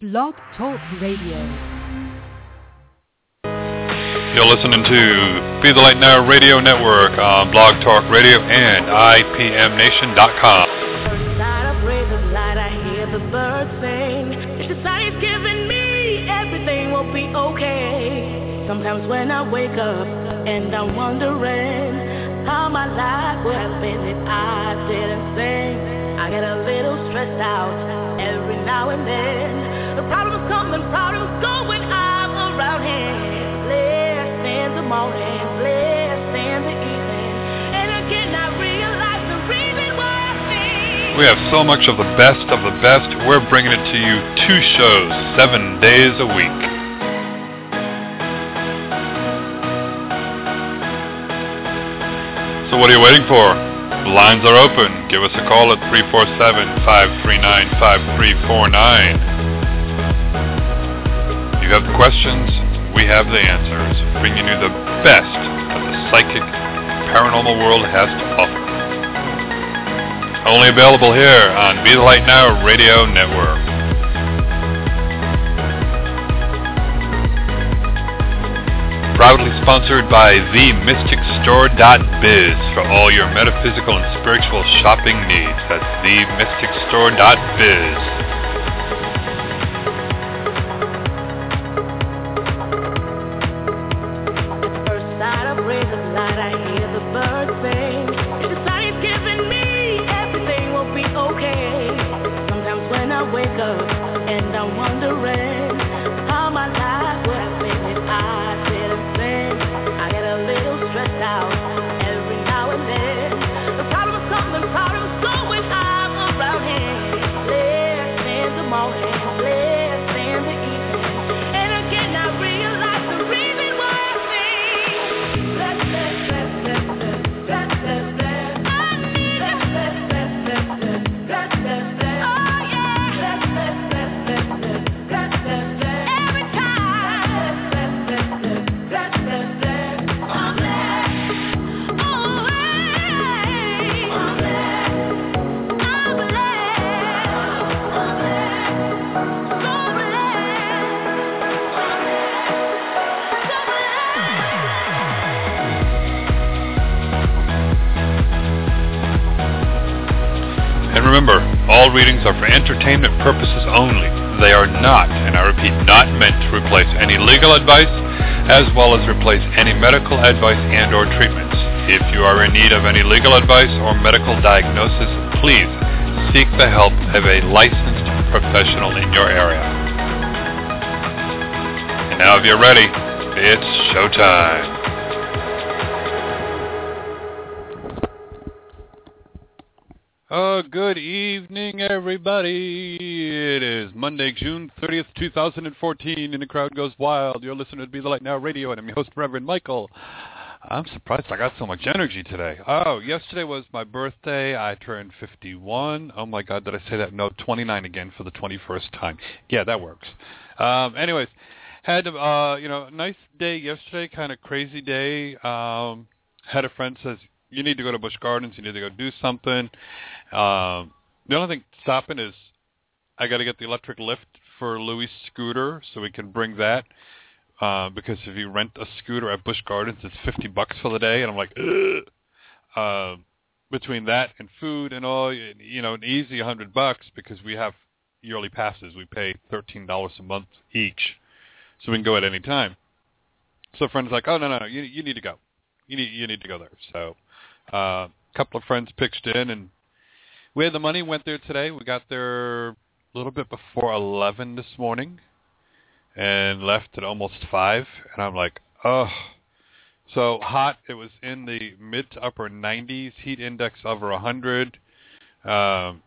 Blog Talk Radio. You're listening to Be the Light Now Radio Network on Blog Talk Radio and IPMNation.com. First light of rays of light, I hear the birds sing. It's the sign it's giving me, everything will be okay. Sometimes when I wake up and I'm wondering how my life would have been if I didn't sing, I get a little stressed out every now and then. We have so much of the best of the best. We're bringing it to you two shows, seven days a week. So what are you waiting for? Lines are open. Give us a call at 347-539-5349. You have the questions, we have the answers, bringing you the best that the psychic paranormal world has to offer. Only available here on Be the Light Now Radio Network. Proudly sponsored by TheMysticStore.biz for all your metaphysical and spiritual shopping needs. That's TheMysticStore.biz. remember, all readings are for entertainment purposes only. They are not, and I repeat, not meant to replace any legal advice as well as replace any medical advice and or treatments. If you are in need of any legal advice or medical diagnosis, please seek the help of a licensed professional in your area. And now if you're ready, it's showtime. Uh, good evening, everybody. It is Monday, June 30th, 2014, and the crowd goes wild. You're listening to Be the Light Now Radio, and I'm your host, Reverend Michael. I'm surprised I got so much energy today. Oh, yesterday was my birthday. I turned 51. Oh my God, did I say that? No, 29 again for the 21st time. Yeah, that works. Um, anyways, had a uh, you know, nice day yesterday, kind of crazy day. Um, had a friend says you need to go to Busch Gardens. You need to go do something. Um, the only thing stopping is I got to get the electric lift for Louis' scooter so we can bring that. Uh, because if you rent a scooter at Busch Gardens, it's fifty bucks for the day, and I'm like, Ugh. Uh, between that and food and all, you know, an easy hundred bucks because we have yearly passes. We pay thirteen dollars a month each, so we can go at any time. So a friend's like, oh no no, you you need to go, you need you need to go there. So uh, a couple of friends pitched in, and we had the money. Went there today. We got there a little bit before eleven this morning, and left at almost five. And I'm like, oh, so hot. It was in the mid to upper 90s. Heat index over 100. Um,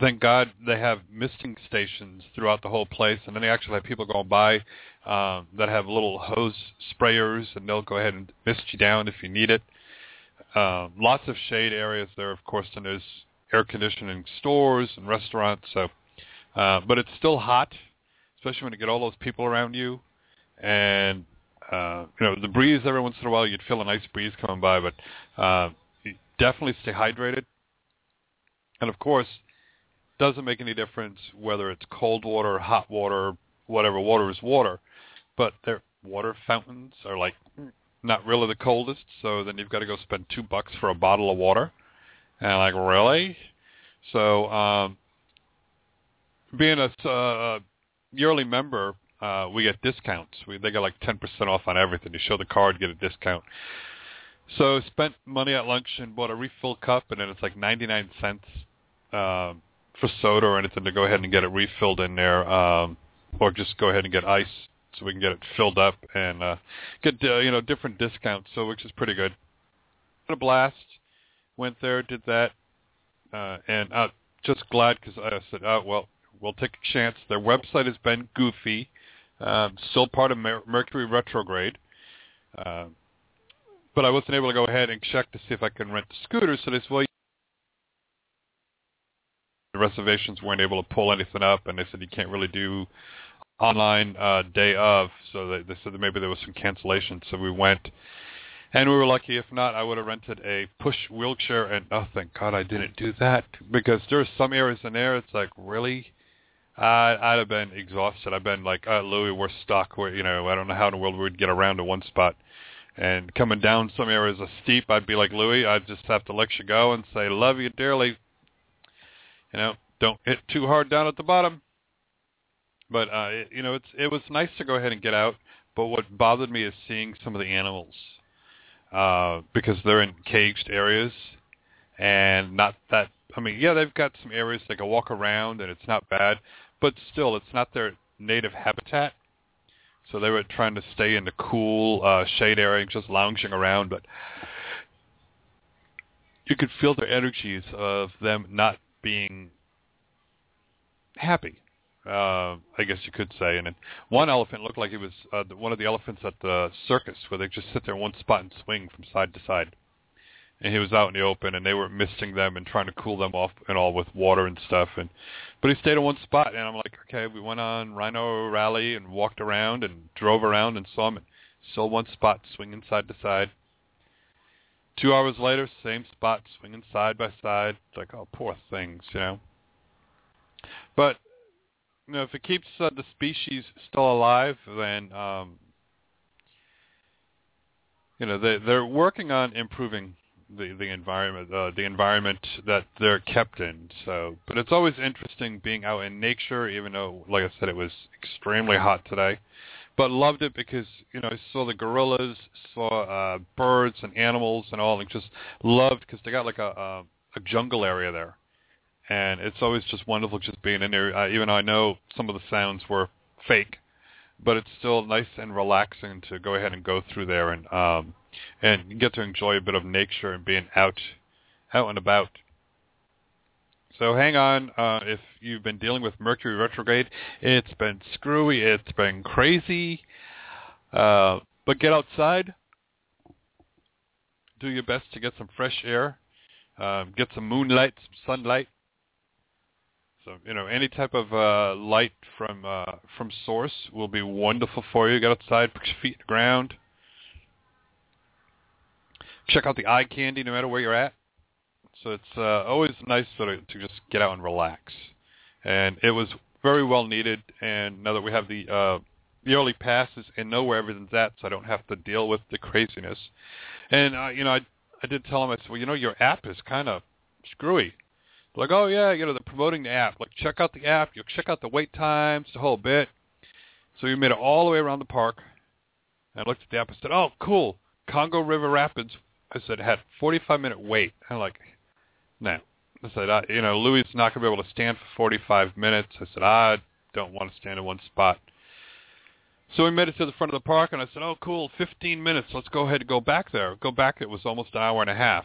thank God they have misting stations throughout the whole place, and then they actually have people going by um, that have little hose sprayers, and they'll go ahead and mist you down if you need it. Um, lots of shade areas there, of course, and there's air conditioning stores and restaurants. So, uh, but it's still hot, especially when you get all those people around you, and uh, you know the breeze. Every once in a while, you'd feel a nice breeze coming by, but uh, definitely stay hydrated. And of course, doesn't make any difference whether it's cold water, hot water, whatever. Water is water, but their water fountains are like not really the coldest. So then you've got to go spend two bucks for a bottle of water, and I'm like really. So um, being a uh, yearly member, uh, we get discounts. We, they get like 10% off on everything. You show the card, get a discount. So spent money at lunch and bought a refill cup, and then it's like 99 cents um, for soda or anything to go ahead and get it refilled in there, um, or just go ahead and get ice so we can get it filled up and uh, get uh, you know different discounts. So which is pretty good. A blast. Went there, did that, uh, and uh, just glad because I said, oh well, we'll take a chance. Their website has been goofy, um, still part of Mer- Mercury retrograde. Uh, but I wasn't able to go ahead and check to see if I can rent the scooter. So they said, well, the reservations weren't able to pull anything up, and they said you can't really do online uh, day of. So they, they said that maybe there was some cancellation. So we went, and we were lucky. If not, I would have rented a push wheelchair. And oh, thank God I didn't do that because there's some areas in there. It's like really. I, I'd have been exhausted. I've been like, uh, Louis, we're stuck. We're, you know, I don't know how in the world we'd get around to one spot. And coming down some areas are steep. I'd be like Louis. I'd just have to let you go and say, "Love you dearly." You know, don't hit too hard down at the bottom. But uh, it, you know, it's it was nice to go ahead and get out. But what bothered me is seeing some of the animals uh, because they're in caged areas and not that. I mean, yeah, they've got some areas they can walk around and it's not bad, but still, it's not their native habitat. So they were trying to stay in the cool uh, shade area, just lounging around. But you could feel their energies of them not being happy. Uh, I guess you could say. And then one elephant looked like he was uh, one of the elephants at the circus, where they just sit there in one spot and swing from side to side. And he was out in the open, and they were misting them and trying to cool them off and all with water and stuff. And but he stayed in one spot, and I'm like, okay. We went on Rhino Rally and walked around and drove around and saw him. And still one spot, swinging side to side. Two hours later, same spot, swinging side by side. Like, oh, poor things, you know. But you know, if it keeps uh, the species still alive, then um, you know they they're working on improving the the environment uh, the environment that they're kept in. So, but it's always interesting being out in nature, even though, like I said, it was extremely hot today. But loved it because you know I saw the gorillas, saw uh, birds and animals and all, and just loved because they got like a, a a jungle area there, and it's always just wonderful just being in there. Uh, even though I know some of the sounds were fake, but it's still nice and relaxing to go ahead and go through there and um, and get to enjoy a bit of nature and being out out and about. So hang on uh, if you've been dealing with Mercury retrograde. It's been screwy. It's been crazy. Uh, but get outside. Do your best to get some fresh air. Um, get some moonlight, some sunlight. So you know any type of uh, light from uh, from source will be wonderful for you. Get outside, put your feet in the ground. Check out the eye candy, no matter where you're at. So it's uh, always nice sort of to just get out and relax. And it was very well needed. And now that we have the uh, the early passes and know where everything's at, so I don't have to deal with the craziness. And uh, you know, I I did tell them I said, well, you know, your app is kind of screwy like, oh yeah, you know, they're promoting the app. Like, check out the app. You'll check out the wait times, the whole bit. So we made it all the way around the park. And I looked at the app and said, oh, cool. Congo River Rapids. I said, had 45 minute wait. I'm like, no. I said, I, you know, Louis is not going to be able to stand for 45 minutes. I said, I don't want to stand in one spot. So we made it to the front of the park, and I said, oh, cool, 15 minutes. Let's go ahead and go back there. Go back. It was almost an hour and a half.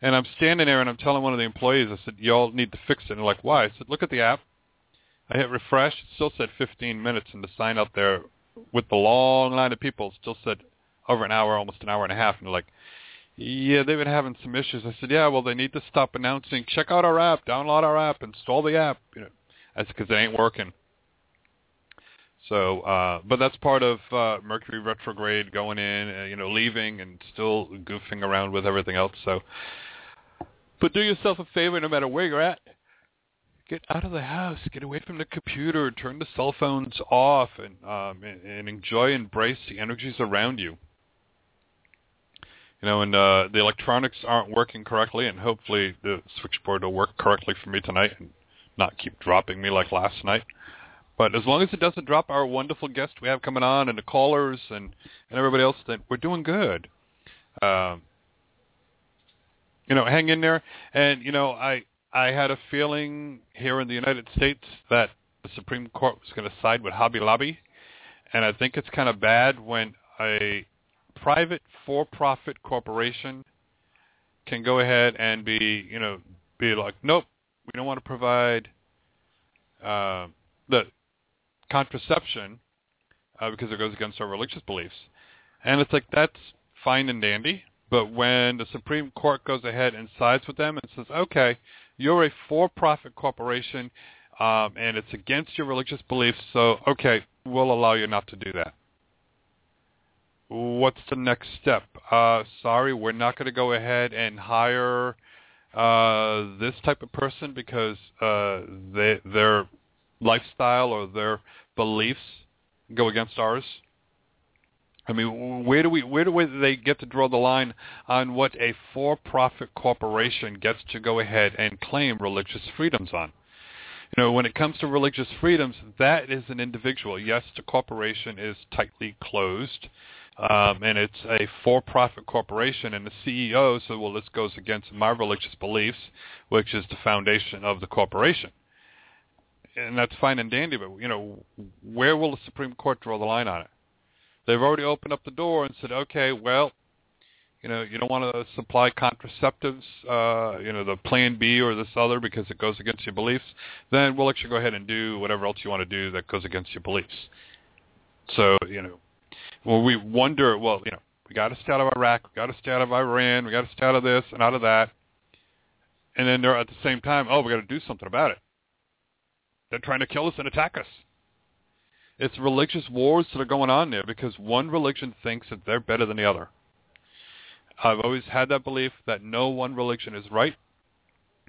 And I'm standing there and I'm telling one of the employees, I said, y'all need to fix it. And they're like, why? I said, look at the app. I hit refresh. It still said 15 minutes. And the sign up there with the long line of people still said over an hour, almost an hour and a half. And they're like, yeah, they've been having some issues. I said, yeah, well, they need to stop announcing, check out our app, download our app, install the app. You know, that's because it ain't working. So, uh, but that's part of uh, Mercury retrograde going in, uh, you know, leaving and still goofing around with everything else. So, but do yourself a favor, no matter where you're at, get out of the house, get away from the computer, turn the cell phones off, and um, and, enjoy, embrace the energies around you. You know, and uh, the electronics aren't working correctly, and hopefully the switchboard will work correctly for me tonight and not keep dropping me like last night. But as long as it doesn't drop our wonderful guest we have coming on and the callers and, and everybody else, then we're doing good. Um, you know, hang in there. And you know, I I had a feeling here in the United States that the Supreme Court was going to side with Hobby Lobby, and I think it's kind of bad when a private for-profit corporation can go ahead and be, you know, be like, nope, we don't want to provide uh, the contraception uh, because it goes against our religious beliefs. And it's like that's fine and dandy, but when the Supreme Court goes ahead and sides with them and says, okay, you're a for-profit corporation um, and it's against your religious beliefs, so okay, we'll allow you not to do that. What's the next step? Uh, sorry, we're not going to go ahead and hire uh, this type of person because uh, they, their lifestyle or their beliefs go against ours. I mean, where do we where do they get to draw the line on what a for-profit corporation gets to go ahead and claim religious freedoms on? You know, when it comes to religious freedoms, that is an individual. Yes, the corporation is tightly closed, um, and it's a for-profit corporation, and the CEO said, well, this goes against my religious beliefs, which is the foundation of the corporation. And that's fine and dandy, but, you know, where will the Supreme Court draw the line on it? They've already opened up the door and said, okay, well, you know, you don't want to supply contraceptives, uh, you know, the Plan B or this other because it goes against your beliefs, then we'll you go ahead and do whatever else you want to do that goes against your beliefs. So, you know, well, we wonder, well, you know, we got to stay out of Iraq, we got to stay out of Iran, we got to stay out of this and out of that. And then they're at the same time, oh, we got to do something about it. They're trying to kill us and attack us. It's religious wars that are going on there because one religion thinks that they're better than the other. I've always had that belief that no one religion is right,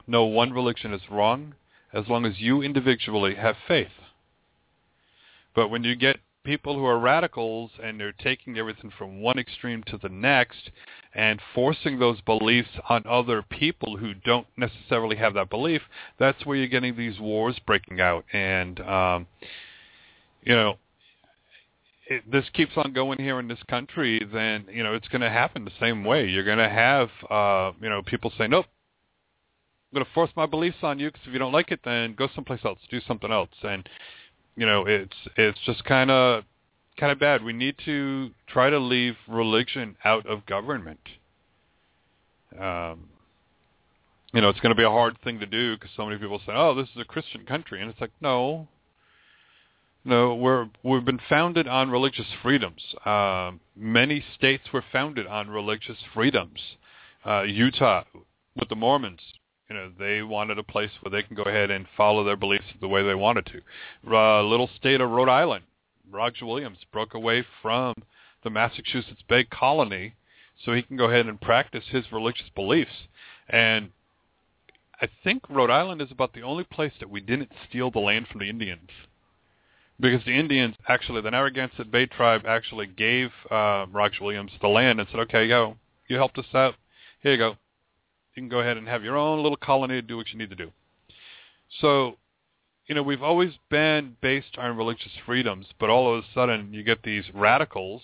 no one religion is wrong, as long as you individually have faith. But when you get people who are radicals and they're taking everything from one extreme to the next and forcing those beliefs on other people who don't necessarily have that belief, that's where you're getting these wars breaking out. And um, you know, it, this keeps on going here in this country, then you know it's going to happen the same way. You're going to have uh, you know people say, nope, I'm going to force my beliefs on you because if you don't like it, then go someplace else, do something else, and you know it's it's just kind of kind of bad. We need to try to leave religion out of government. Um, you know, it's going to be a hard thing to do because so many people say, "Oh, this is a Christian country," and it's like, no, no, we're we've been founded on religious freedoms. Uh, many states were founded on religious freedoms. Uh, Utah, with the Mormons, you know, they wanted a place where they can go ahead and follow their beliefs the way they wanted to. Uh, little state of Rhode Island, Roger Williams broke away from the Massachusetts Bay Colony so he can go ahead and practice his religious beliefs. And I think Rhode Island is about the only place that we didn't steal the land from the Indians because the Indians actually, the Narragansett Bay tribe actually gave uh, Roger Williams the land and said, okay, go, you helped us out. Here you go. You can go ahead and have your own little colony do what you need to do. So, you know, we've always been based on religious freedoms, but all of a sudden you get these radicals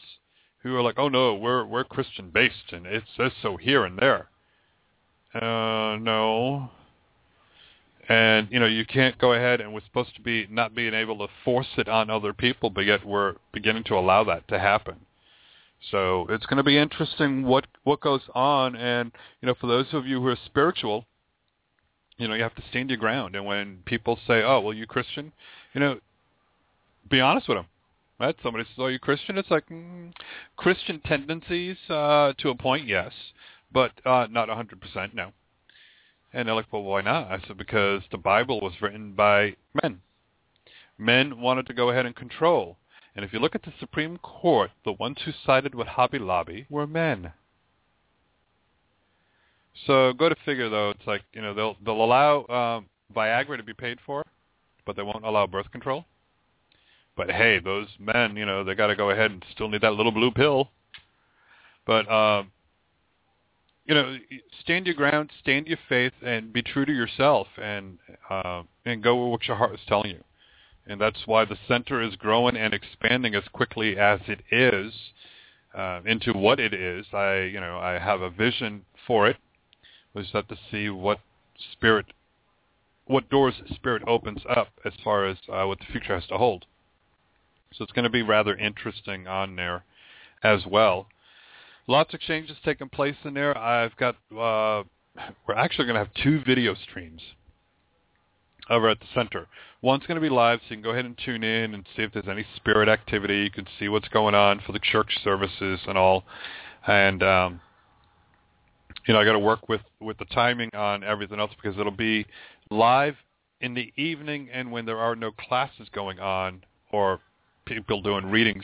who are like, oh no, we're we're Christian based and it says so here and there. Uh, no, and you know you can't go ahead and we're supposed to be not being able to force it on other people but yet we're beginning to allow that to happen. So it's going to be interesting what what goes on. And you know for those of you who are spiritual you know you have to stand your ground. And when people say oh well you christian you know be honest with them right? Somebody says oh you christian? It's like mm, christian tendencies uh to a point yes but uh not a hundred percent no and they're like, well, why not? I said, because the Bible was written by men. Men wanted to go ahead and control. And if you look at the Supreme Court, the ones who sided with Hobby Lobby were men. So go to figure, though. It's like you know they'll they'll allow um, Viagra to be paid for, but they won't allow birth control. But hey, those men, you know, they got to go ahead and still need that little blue pill. But uh, you know, stand your ground, stand your faith, and be true to yourself, and uh, and go with what your heart is telling you. And that's why the center is growing and expanding as quickly as it is uh, into what it is. I, you know, I have a vision for it. We just have to see what spirit, what doors spirit opens up as far as uh, what the future has to hold. So it's going to be rather interesting on there as well. Lots of changes taking place in there. I've got, uh, we're actually going to have two video streams over at the center. One's going to be live, so you can go ahead and tune in and see if there's any spirit activity. You can see what's going on for the church services and all. And, um, you know, I got to work with, with the timing on everything else because it'll be live in the evening and when there are no classes going on or people doing readings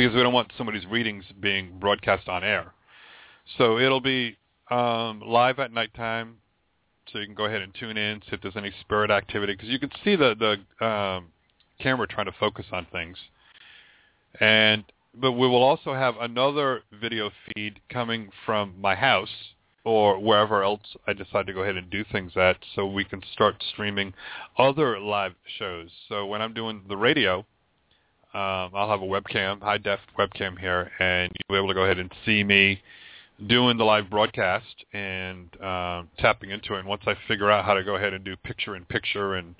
because we don't want somebody's readings being broadcast on air. So it'll be um, live at nighttime, so you can go ahead and tune in, see if there's any spirit activity, because you can see the the um, camera trying to focus on things. And but we will also have another video feed coming from my house or wherever else I decide to go ahead and do things at, so we can start streaming other live shows. So when I'm doing the radio, um, I'll have a webcam, high def webcam here, and you'll be able to go ahead and see me doing the live broadcast and um, tapping into it. And once I figure out how to go ahead and do picture in picture and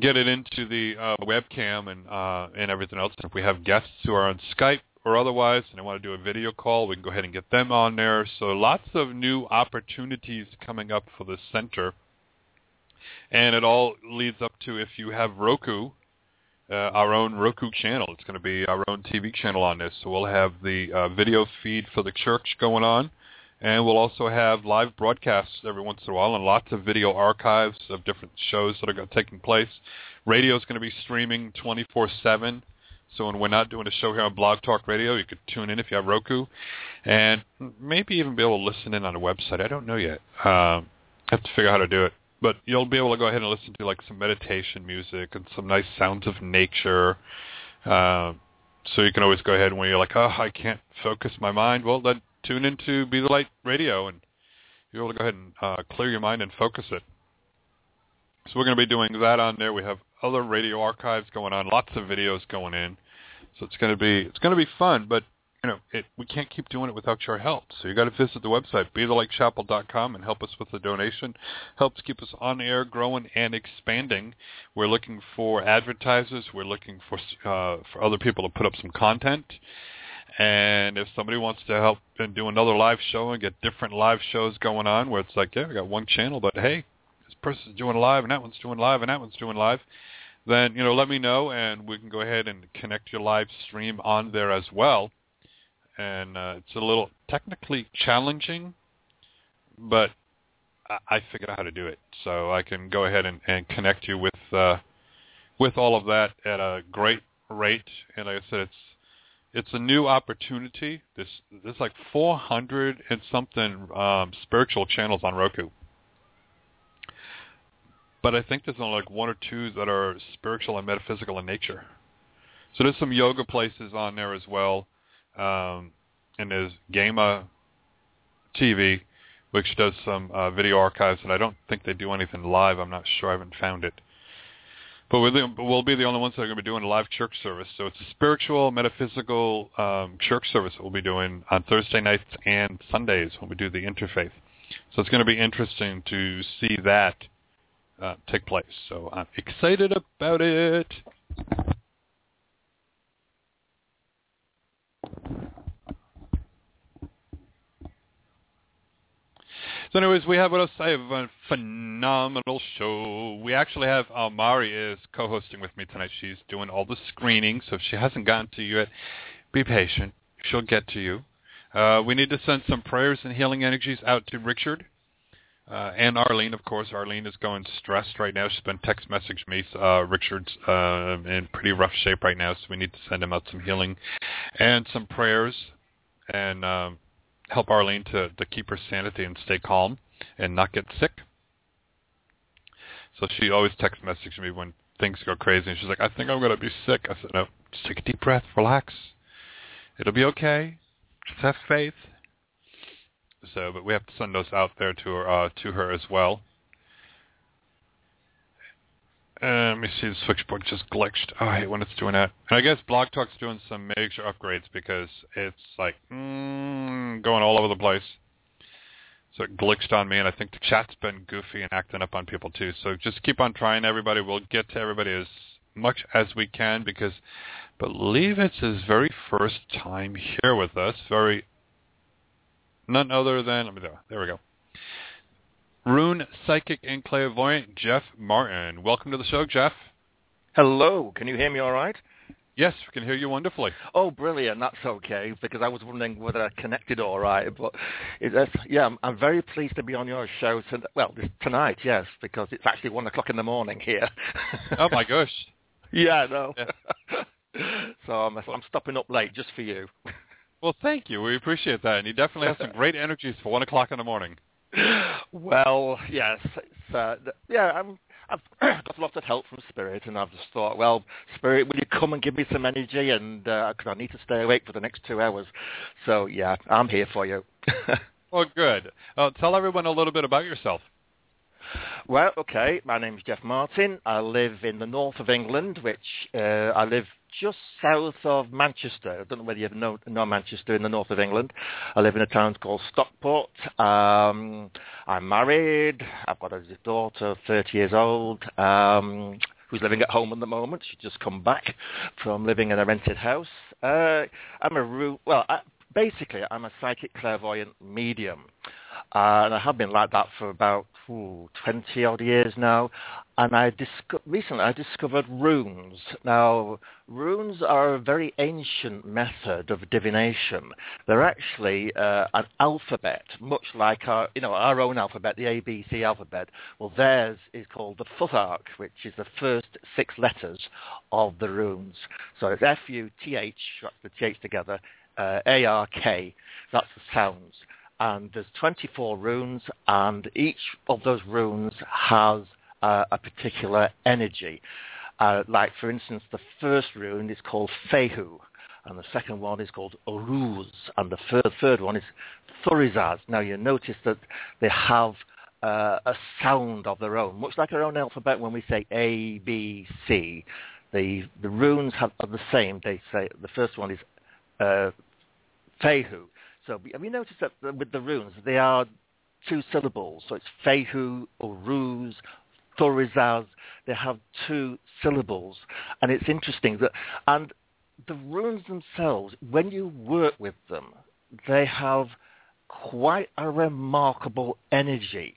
get it into the uh, webcam and uh, and everything else, and if we have guests who are on Skype or otherwise and they want to do a video call, we can go ahead and get them on there. So lots of new opportunities coming up for the center. And it all leads up to if you have Roku, uh, our own Roku channel. It's going to be our own TV channel on this. So we'll have the uh, video feed for the church going on, and we'll also have live broadcasts every once in a while and lots of video archives of different shows that are taking place. Radio is going to be streaming 24/7. So when we're not doing a show here on Blog Talk Radio, you could tune in if you have Roku, and maybe even be able to listen in on a website. I don't know yet. Um, I have to figure out how to do it but you'll be able to go ahead and listen to like some meditation music and some nice sounds of nature. Uh, so you can always go ahead when you're like, oh, I can't focus my mind. Well, then tune into Be the Light Radio, and you're able to go ahead and uh, clear your mind and focus it. So we're going to be doing that on there. We have other radio archives going on, lots of videos going in. So it's going to be it's going to be fun, but you know, it, we can't keep doing it without your help. So you got to visit the website, bethelightchapel.com, and help us with the donation. Helps keep us on air, growing and expanding. We're looking for advertisers. We're looking for uh, for other people to put up some content. And if somebody wants to help and do another live show and get different live shows going on, where it's like, yeah, we got one channel, but hey, this person's doing live, and that one's doing live, and that one's doing live then you know let me know and we can go ahead and connect your live stream on there as well and uh, it's a little technically challenging, but I, I figured out how to do it. So I can go ahead and, and connect you with uh, with all of that at a great rate. And like I said, it's it's a new opportunity. This there's like 400 and something um, spiritual channels on Roku. But I think there's only like one or two that are spiritual and metaphysical in nature. So there's some yoga places on there as well. Um, and there's Gaiam TV, which does some uh, video archives, and I don't think they do anything live. I'm not sure. I haven't found it. But we'll be the only ones that are going to be doing a live church service. So it's a spiritual, metaphysical um, church service that we'll be doing on Thursday nights and Sundays when we do the interfaith. So it's going to be interesting to see that uh, take place. So I'm excited about it. So anyways, we have what us, I have a phenomenal show. We actually have uh, Mari is co-hosting with me tonight. She's doing all the screening, so if she hasn't gotten to you yet, be patient. She'll get to you. Uh, we need to send some prayers and healing energies out to Richard. Uh, and Arlene, of course. Arlene is going stressed right now. She's been text messaging me. Uh, Richard's uh, in pretty rough shape right now, so we need to send him out some healing and some prayers. And um, help Arlene to, to keep her sanity and stay calm. and not get sick. So she always text messages me when things go crazy, and she's like, "I think I'm going to be sick." I said, "No, just take a deep breath, relax. It'll be okay. Just have faith." So, but we have to send those out there to her, uh, to her as well. Uh, let me see, the switchboard just glitched. Oh, I hate when it's doing that. And I guess Blog Talk's doing some major upgrades because it's like mm, going all over the place. So it glitched on me, and I think the chat's been goofy and acting up on people too. So just keep on trying, everybody. We'll get to everybody as much as we can because believe it's his very first time here with us. Very none other than let me there. There we go. Rune Psychic and Clairvoyant Jeff Martyn. Welcome to the show, Jeff. Hello. Can you hear me all right? Yes, we can hear you wonderfully. Oh, brilliant. That's okay, because I was wondering whether I connected all right. But it, yeah, I'm, I'm, very pleased to be on your show. To, well, tonight, yes, because it's actually 1 o'clock in the morning here. oh, my gosh. Yeah, no. Yeah. so I'm, I'm stopping up late just for you. Well, thank you. We appreciate that. And you definitely have some great energies for 1 o'clock in the morning. Well, yes. Uh, yeah, I'm I've got a lot of help from Spirit, and I've just thought, well, Spirit, will you come and give me some energy? And because uh, I need to stay awake for the next two hours, so yeah, I'm here for you. well, good. Uh, tell everyone a little bit about yourself. Well, okay. My name is Jeff Martyn. I live in the north of England, which uh, I live just south of Manchester. I don't know whether you know, know Manchester in the north of England. I live in a town called Stockport. Um, I'm married. I've got a daughter, 30 years old, um, who's living at home at the moment. She's just come back from living in a rented house. Uh, I'm a well, I, basically, I'm a psychic clairvoyant medium. Uh, and I have been like that for about ooh, 20 odd years now. And I disco- recently I discovered runes. Now, runes are a very ancient method of divination. They're actually uh, an alphabet, much like our, you know, our own alphabet, the ABC alphabet. Well, theirs is called the Futhark, which is the first six letters of the runes. So it's F-U-T-H, that's the TH together, uh, A-R-K, that's the sounds and there's 24 runes, and each of those runes has uh, a particular energy. Uh, like, for instance, the first rune is called Fehu, and the second one is called Uruz, and the third, third one is Thurisaz. Now, you notice that they have uh, a sound of their own, much like our own alphabet when we say A, B, C. The, the runes have, are the same. They say the first one is uh, Fehu, so have you noticed that with the runes, they are two syllables. So it's Fehu or Ruz, Thurisaz. They have two syllables. And it's interesting that, and the runes themselves, when you work with them, they have quite a remarkable energy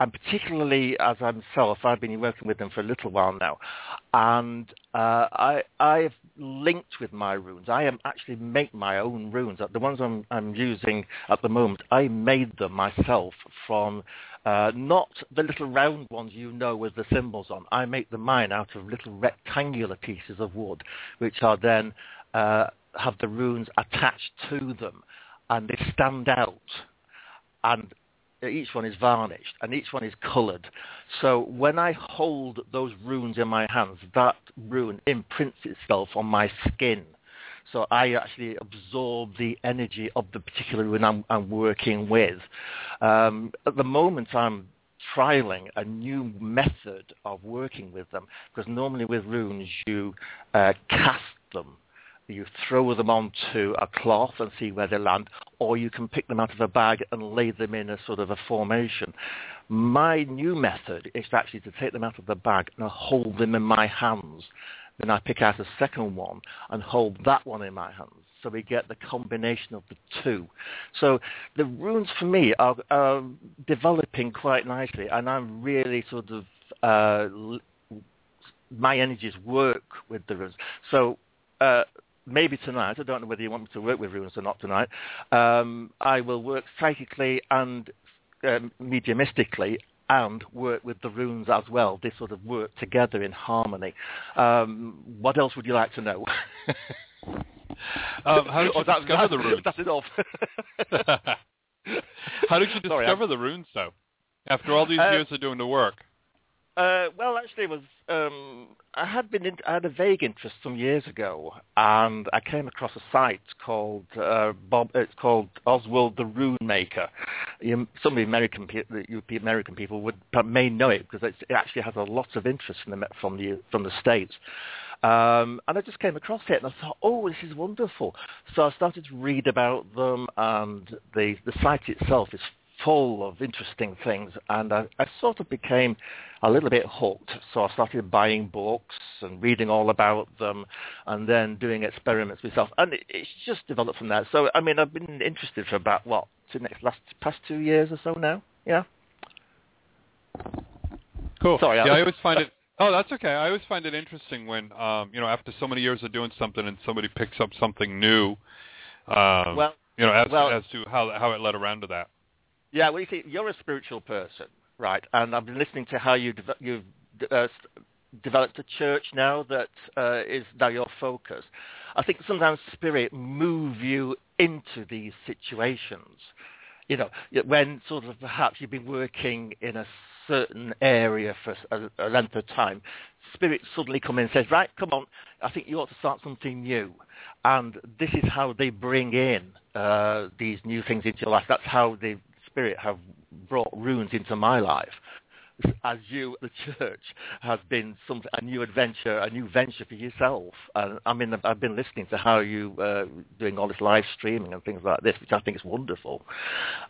and particularly as i myself, I've been working with them for a little while now, and uh, I, I've linked with my runes. I am actually make my own runes. The ones I'm, I'm using at the moment, I made them myself from uh, not the little round ones you know with the symbols on. I make the mine out of little rectangular pieces of wood, which are then uh, have the runes attached to them, and they stand out. And each one is varnished and each one is coloured. So when I hold those runes in my hands, that rune imprints itself on my skin. So I actually absorb the energy of the particular rune I'm, I'm working with. Um, at the moment, I'm trialing a new method of working with them because normally with runes you uh, cast them you throw them onto a cloth and see where they land, or you can pick them out of a bag and lay them in a sort of a formation. My new method is actually to take them out of the bag and hold them in my hands. Then I pick out a second one and hold that one in my hands. So we get the combination of the two. So the runes for me are, are developing quite nicely, and I'm really sort of uh, my energies work with the runes. So uh, maybe tonight, I don't know whether you want me to work with runes or not tonight, um, I will work psychically and um, mediumistically and work with the runes as well. They sort of work together in harmony. Um, what else would you like to know? um, how did you discover the runes? That's enough. how did you discover Sorry, the runes, though? After all these Uh, years of doing the work. Uh, well, actually, it was um, I had been in, I had a vague interest some years ago, and I came across a site called uh, Bob. It's called Oswald the Rune Maker. You, some of the American the American people would may know it because it actually has a lot of interest from the from the from the states. Um, and I just came across it, and I thought, oh, this is wonderful. So I started to read about them, and the the site itself is full of interesting things, and I, I sort of became a little bit hooked. So I started buying books and reading all about them, and then doing experiments myself, and it, it's just developed from there. So I mean, I've been interested for about what two next last past two years or so now. Yeah. Cool. Sorry, I- yeah, I always find it. Oh, that's okay. I always find it interesting when, um, you know, after so many years of doing something and somebody picks up something new. Um, Well, you know, as, well- as to how how it led around to that. Yeah, well, you see, you're a spiritual person, right? And I've been listening to how you deve- you've uh, developed a church now that uh, is now your focus. I think sometimes spirit move you into these situations. You know, when sort of perhaps you've been working in a certain area for a, a length of time, spirit suddenly come in and says, right, come on, I think you ought to start something new. And this is how they bring in uh, these new things into your life. That's how the spirit have brought runes into my life. As you, the church, has been some a new adventure, a new venture for yourself. And I mean, I've been listening to how you uh, doing all this live streaming and things like this, which I think is wonderful.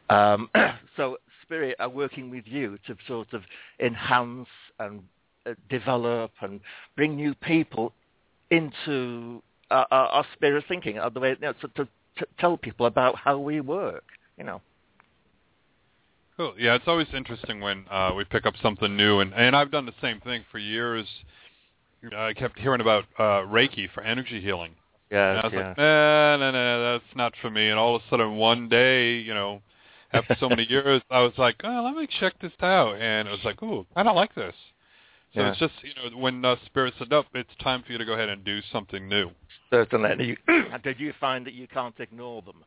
Um, so, spirit are working with you to sort of enhance and uh, develop and bring new people into our, our, spirit thinking, uh, the way you know, to, to tell people about how we work. You know. Cool. Yeah, it's always interesting when uh, we pick up something new, and and I've done the same thing for years. I kept hearing about uh, Reiki for energy healing. Yeah, And I was yeah. like, no, no, no, that's not for me. And all of a sudden, one day, you know, after so many years, I was like, oh, let me check this out. And it was like, ooh, I don't like this. So Yeah. it's just, you know, when uh, Spirit said, up, it's time for you to go ahead and do something new. Certainly. And you, did you find that you can't ignore them?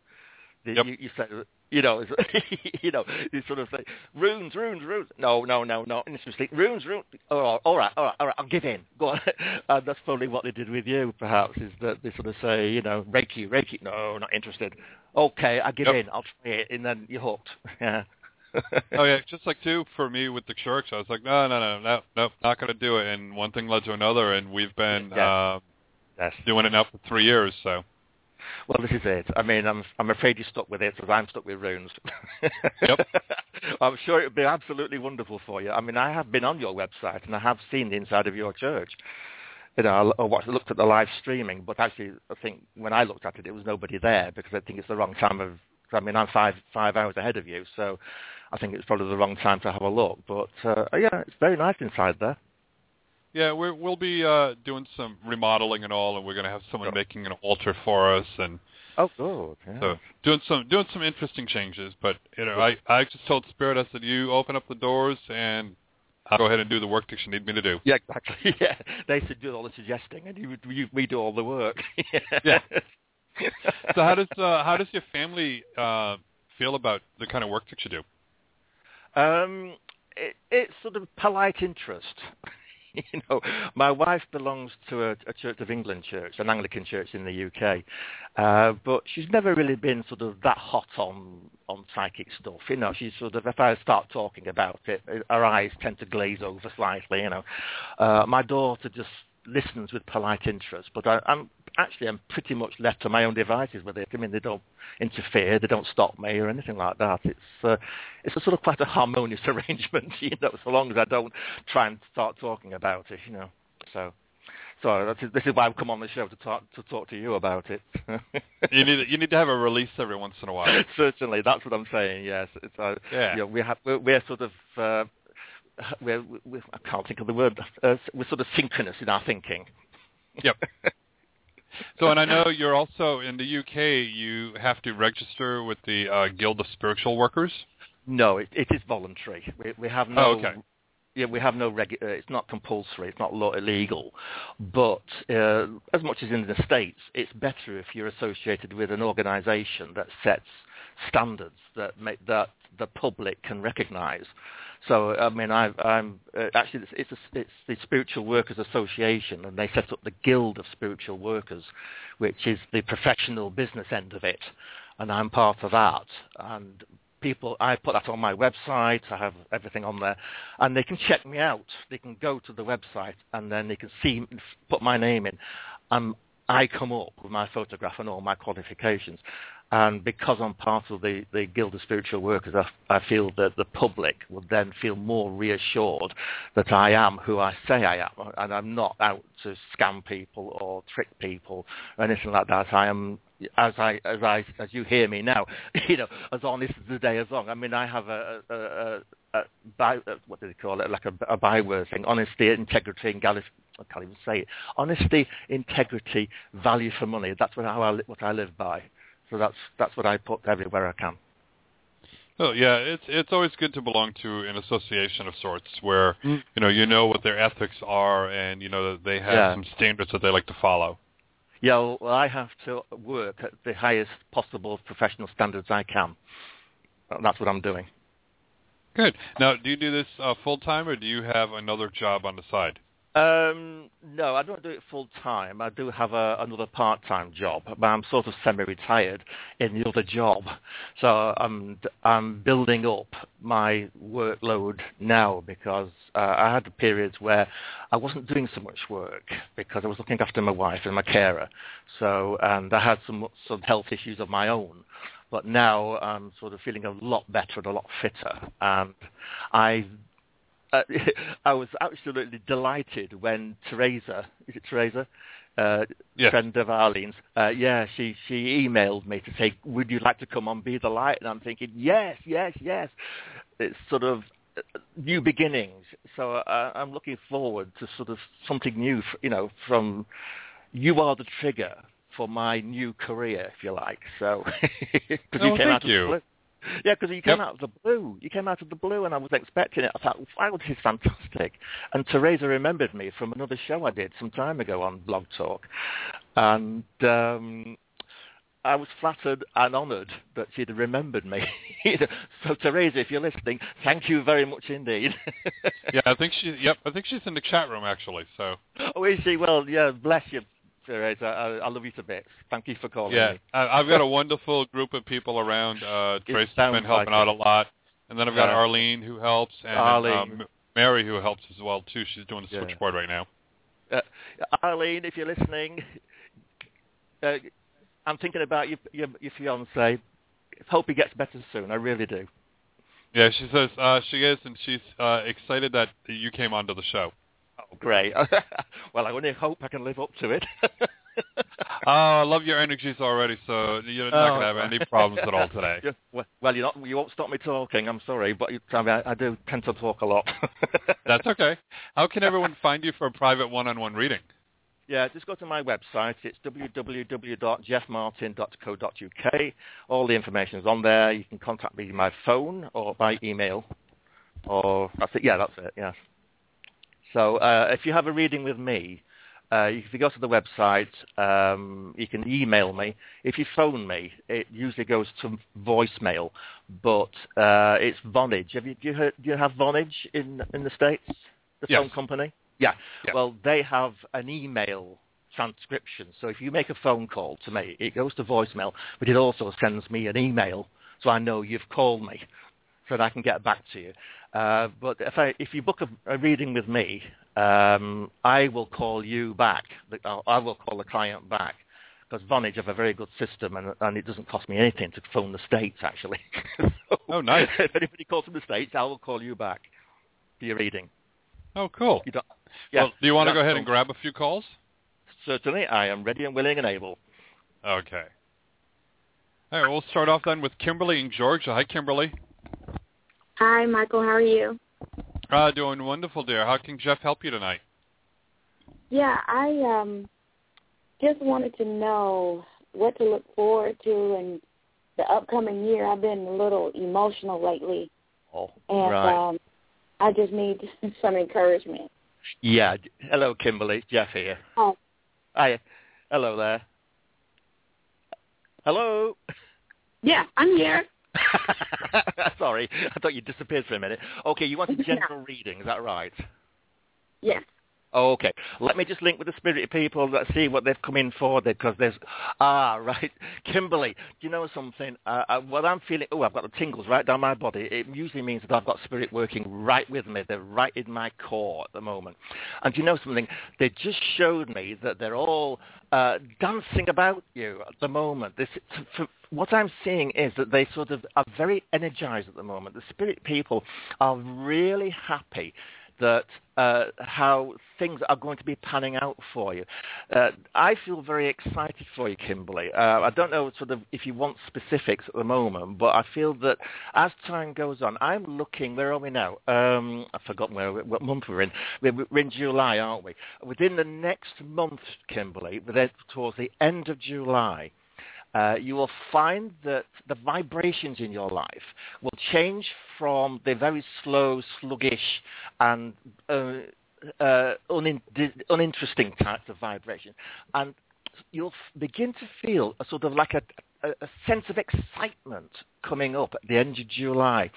Did Yep. you, you said, you know, you know, you sort of say, runes, runes, runes. No, no, no, no. And it's just like, runes, runes. Oh, all right, all right, all right, I'll give in. Go on. and that's probably what they did with you, perhaps, is that they sort of say, you know, Reiki, Reiki. No, not interested. Okay, I give Yep. in. I'll try it. And then you're hooked. Yeah. oh yeah, just like too for me with the church, I was like, no, no, no, no, no, not going to do it. And one thing led to another, and we've been Yeah. uh, Yes. doing it now for three years. So Well, this is it. I mean, I'm I'm afraid you're stuck with it because I'm stuck with runes. Yep. I'm sure it would be absolutely wonderful for you. I mean, I have been on your website and I have seen the inside of your church. You know, I watched, looked at the live streaming, but actually, I think when I looked at it, there was nobody there because I think it's the wrong time of. I mean, I'm five five hours ahead of you, so I think it's probably the wrong time to have a look. But uh, yeah, it's very nice inside there. Yeah, we're, we'll be uh, doing some remodeling and all, and we're going to have someone Sure. making an altar for us, and Oh, good. Yeah. so doing some doing some interesting changes. But you know, I I just told Spirit, I said, you open up the doors, and I'll go ahead and do the work that you need me to do. Yeah, exactly. Yeah, they should do all the suggesting, and you, you we do all the work. Yeah. So how does uh, how does your family uh, feel about the kind of work that you do? Um, it, it's sort of polite interest. you know, my wife belongs to a, a Church of England church, an Anglican church in the UK, uh, but she's never really been sort of that hot on on psychic stuff. You know, she's sort of if I start talking about it, her eyes tend to glaze over slightly. You know, uh, my daughter just listens with polite interest, but I, I'm actually I'm pretty much left to my own devices with it. I mean, they don't interfere, they don't stop me or anything like that. It's uh, it's a sort of quite a harmonious arrangement, you know, so long as I don't try and start talking about it, you know. So, so that's, this is why I've come on the show to talk to talk to you about it. You need you need to have a release every once in a while. Certainly, that's what I'm saying. Yes, it's uh, Yeah. you know, we have we're, we're sort of. Uh, we're, we're, I can't think of the word. Uh, we're sort of synchronous in our thinking. Yep. So, and I know you're also in the UK. You have to register with the uh, Guild of Spiritual Workers. No, it, it is voluntary. We, we have no. Oh, okay. Yeah, we have no. Regu- uh, it's not compulsory. It's not law illegal, but uh, as much as in the states, it's better if you're associated with an organisation that sets standards that make that the public can recognise. So I mean, I, I'm uh, actually it's, it's, a, it's the Spiritual Workers Association, and they set up the Guild of Spiritual Workers, which is the professional business end of it, and I'm part of that. And people, I put that on my website. I have everything on there, and they can check me out. They can go to the website, and then they can see, put my name in. Um, I come up with my photograph and all my qualifications. And because I'm part of the, the Guild of Spiritual Workers, I, I feel that the public would then feel more reassured that I am who I say I am, and I'm not out to scam people or trick people or anything like that. I am, as I as I as you hear me now, you know, as honest as the day is long. I mean, I have a, a, a, a by, what do they call it? Like a, a byword thing: honesty, integrity, and gallus. I can't even say it. Honesty, integrity, value for money. That's what, how I, what I live by. So that's that's what I put everywhere I can. Oh yeah, it's it's always good to belong to an association of sorts where mm. you know you know what their ethics are and you know that they have yeah. some standards that they like to follow. Yeah, well, I have to work at the highest possible professional standards I can. That's what I'm doing. Good. Now, do you do this uh, full time, or do you have another job on the side? Um, no, I don't do it full time. I do have a, another part-time job, but I'm sort of semi-retired in the other job. So I'm I'm building up my workload now because uh, I had periods where I wasn't doing so much work because I was looking after my wife and my carer. So and I had some some health issues of my own but now I'm sort of feeling a lot better and a lot fitter. And I uh, I was absolutely delighted when Teresa, is it Teresa, uh, yes. friend of Arlene's, uh, yeah, she she emailed me to say, would you like to come on Be the Light? And I'm thinking, yes, yes, yes. It's sort of uh, new beginnings. So uh, I'm looking forward to sort of something new, you know, from you are the trigger for my new career, if you like. So, because oh, you came out you. of yeah, because you came yep. out of the blue. You came out of the blue, and I was expecting it. I thought, wow, this is fantastic. And Teresa remembered me from another show I did some time ago on Blog Talk, and um, I was flattered and honoured that she'd remembered me. so Teresa, if you're listening, thank you very much indeed. yeah, I think she. Yep, I think she's in the chat room actually. So. Oh, is she? Well, yeah. Bless you, Teresa. I, I love you to bits. Thank you for calling yeah, me. I've got a wonderful group of people around. Uh, Tracy's been helping like out it. a lot, and then I've got Yeah. Arlene who helps, and Arlene. Um, Mary who helps as well too. She's doing the Yeah. switchboard right now. Uh, Arlene, if you're listening, uh, I'm thinking about your, your, your fiance. Hope he gets better soon. I really do. Yeah, she says uh, she is, and she's uh, excited that you came onto the show. Oh, great. well, I only hope I can live up to it. Oh, I love your energies already, so you're not Oh. going to have any problems at all oh. today. Well, not, you won't stop me talking. I'm sorry, but you, I, I do tend to talk a lot. That's okay. How can everyone find you for a private one-on-one reading? Yeah, just go to my website. It's www.jeffmartyn.co.uk. All the information is on there. You can contact me by phone or by email. Or that's it. Yeah, that's it. Yeah. So uh, if you have a reading with me, uh, if you go to the website, um, you can email me. If you phone me, it usually goes to voicemail, but uh, it's Vonage. Have you, do, you heard, do you have Vonage in in the states? The Yes. phone company. Yeah. Yeah. Well, they have an email transcription. So if you make a phone call to me, it goes to voicemail, but it also sends me an email, so I know you've called me, so that I can get back to you. Uh, but if I if you book a, a reading with me, um, I will call you back. Uh, I will call the client back. Because Vonage have a very good system, and, and it doesn't cost me anything to phone the States, actually. So Oh, nice. If anybody calls from the States, I will call you back for your reading. Oh, cool. You don't, yeah, well, do you want to go ahead and grab a few calls? Certainly, I am ready and willing and able. Okay. All right, we'll start off then with Kimberly in Georgia. Hi, Kimberly. Hi, Michael. How are you? Uh, doing wonderful, dear. How can Jeff help you tonight? Yeah, I um just wanted to know what to look forward to in the upcoming year. I've been a little emotional lately, Oh, and right. um I just need some encouragement. yeah. Hello, Kimberly. Jeff here. Oh. Hi. Hello there. Hello. Yeah, I'm here. Sorry, I thought you disappeared for a minute. Okay, you want a general reading, is that right? Yes. Okay, let me just link with the spirit people. Let's see what they've come in for because there's ah right, Kimberly. Do you know something? Uh, uh, what I'm feeling. Oh, I've got the tingles right down my body. It usually means that I've got spirit working right with me. They're right in my core at the moment. And do you know something? They just showed me that they're all uh, dancing about you at the moment. This, what I'm seeing is that they sort of are very energized at the moment. The spirit people are really happy that uh, how things are going to be panning out for you. Uh, I feel very excited for you, Kimberly. Uh, I don't know sort of if you want specifics at the moment, but I feel that as time goes on, I'm looking. Where are we now? Um, I've forgotten where what month we're in. We're, we're in July, aren't we? Within the next month, Kimberly, towards the end of July uh, you will find that the vibrations in your life will change from the very slow, sluggish, and uh, uh, unin- uninteresting types of vibration, and you'll begin to feel a sort of like a, a, a sense of excitement coming up at the end of July.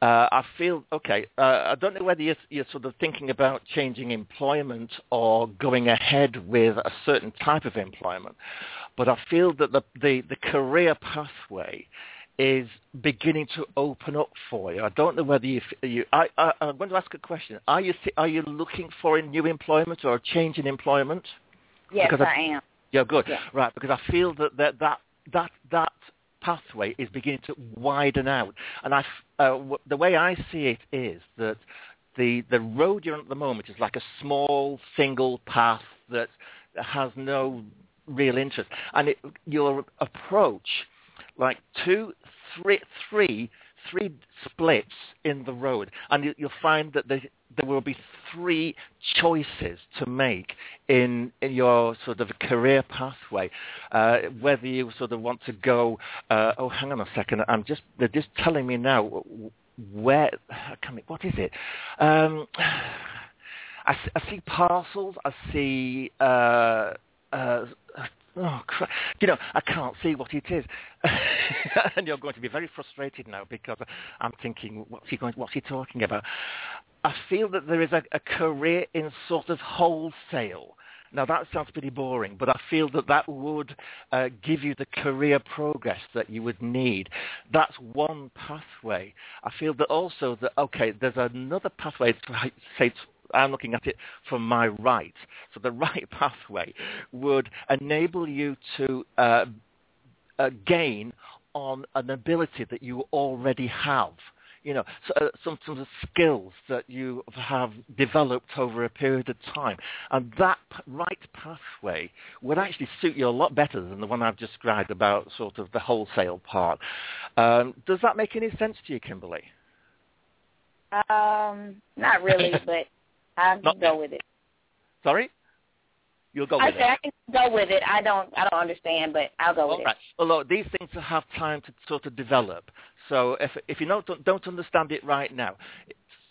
Uh, I feel okay. Uh, I don't know whether you're, you're, sort of thinking about changing employment or going ahead with a certain type of employment, but I feel that the, the, the career pathway is beginning to open up for you. I don't know whether you. you I, I, I'm going to ask a question. Are you are you looking for a new employment or a change in employment? Yes, I, I, am. Yeah, good. Yeah. Right, because I feel that that that that, that pathway is beginning to widen out, and I, uh, w- the way I see it is that the the road you're on at the moment is like a small single path that has no real interest. And it, your approach, like two, three, three, three splits in the road, and you, will find that there, there will be three choices to make in, in your sort of career pathway. Uh, whether you sort of want to go, uh, oh, hang on a second, I'm just they're just telling me now where. What is it? Um, I, I see parcels. I see. Uh, uh, oh, crap. you know, I can't see what it is. and you're going to be very frustrated now because I'm thinking, what's he, going, what's he talking about? I feel that there is a, a career in sort of wholesale. Now that sounds pretty boring, but I feel that that would uh, give you the career progress that you would need. That's one pathway. I feel that also that okay, there's another pathway say I'm looking at it from my right. So the right pathway would enable you to uh, uh, gain on an ability that you already have. You know, so, uh, some, some of skills that you have developed over a period of time. And that p- right pathway would actually suit you a lot better than the one I've described about sort of the wholesale part. Um, does that make any sense to you, Kimberly? Um, not really, but I'll Not, go with it. Sorry? You'll go I with it. I can go with it. I don't. I don't understand, but I'll go All with right. it. Well, look, these things have time to sort of develop. So if if you don't don't understand it right now,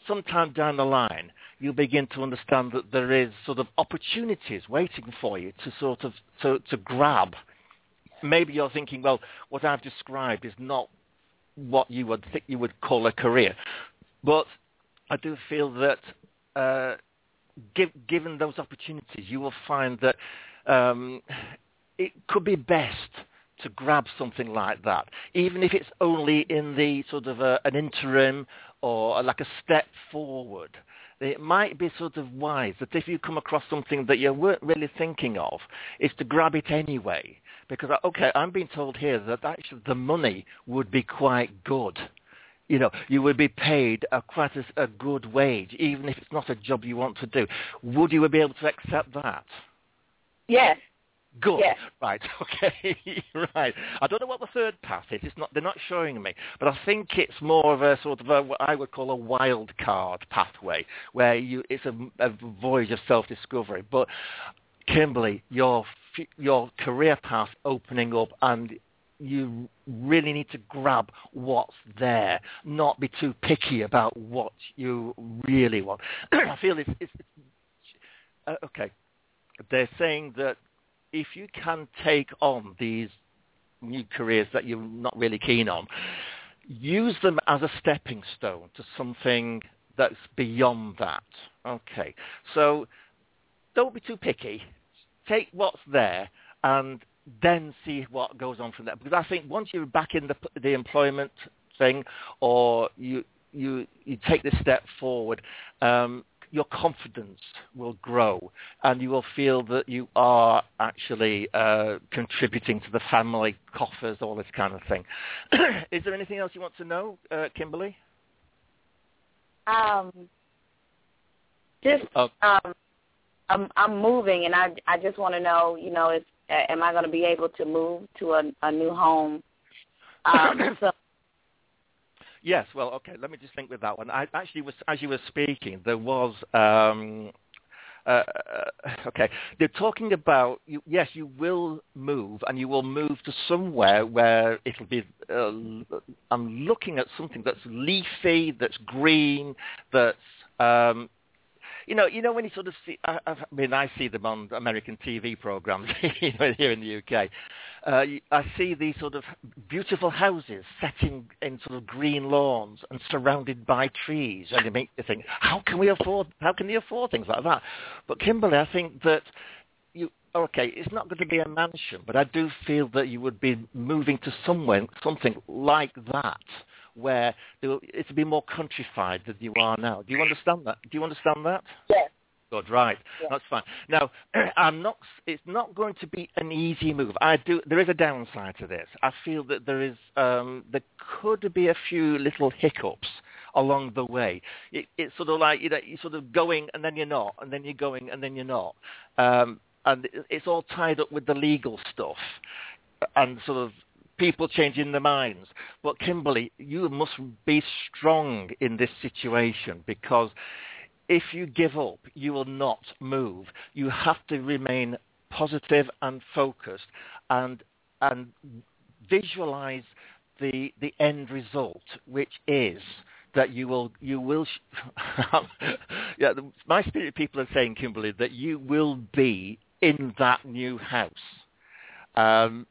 sometime down the line, you begin to understand that there is sort of opportunities waiting for you to sort of to to grab. Maybe you're thinking, well, what I've described is not what you would think you would call a career, but I do feel that uh, give, given those opportunities, you will find that um, it could be best to grab something like that, even if it's only in the sort of a, an interim or like a step forward. It might be sort of wise that if you come across something that you weren't really thinking of, is to grab it anyway. Because, okay, I'm being told here that actually the money would be quite good you know, you would be paid a, quite a, a, good wage, even if it's not a job you want to do. Would you be able to accept that? Yes. Good. Yes. Right. Okay. right. I don't know what the third path is. It's not. They're not showing me, but I think it's more of a sort of a, what I would call a wild card pathway, where you it's a, a voyage of self-discovery. But Kimberly, your your career path opening up and you really need to grab what's there, not be too picky about what you really want. I feel it's, it's, uh, okay. They're saying that if you can take on these new careers that you're not really keen on, use them as a stepping stone to something that's beyond that. Okay, so don't be too picky. Take what's there and then see what goes on from there. Because I think once you're back in the the employment thing, or you you you take this step forward, um, your confidence will grow, and you will feel that you are actually uh, contributing to the family coffers, all this kind of thing. Is there anything else you want to know, uh, Kimberly? Um, just Oh. um, I'm I'm moving, and I I just want to know, you know, if am I going to be able to move to a a new home? Um, so Yes, well, okay. Let me just think with that one. I actually was, as you were speaking, there was. Um, uh, okay, they're talking about you, yes, you will move, and you will move to somewhere where it'll be. Uh, I'm looking at something that's leafy, that's green, that's. Um, you know, you know when you sort of see. I, I mean, I see them on American TV programs you know, here in the UK. Uh, I see these sort of beautiful houses set in, in sort of green lawns and surrounded by trees, and you make you think, how can we afford? How can they afford things like that? But Kimberly, I think that you okay, it's not going to be a mansion, but I do feel that you would be moving to somewhere, something like that, where there will, it'll be more countrified than you are now. Do you understand that? Do you understand that? yes, Good, right. Yeah. That's fine. Now, I'm not. It's not going to be an easy move. I do. There is a downside to this. I feel that there is. Um, there could be a few little hiccups along the way. It, it's sort of like you know, you're sort of going and then you're not, and then you're going and then you're not. Um, and it's all tied up with the legal stuff and sort of people changing their minds. But Kimberly, you must be strong in this situation because if you give up, you will not move. You have to remain positive and focused and and visualize the the end result, which is that you will you will sh- yeah my spirit people are saying Kimberly that you will be in that new house um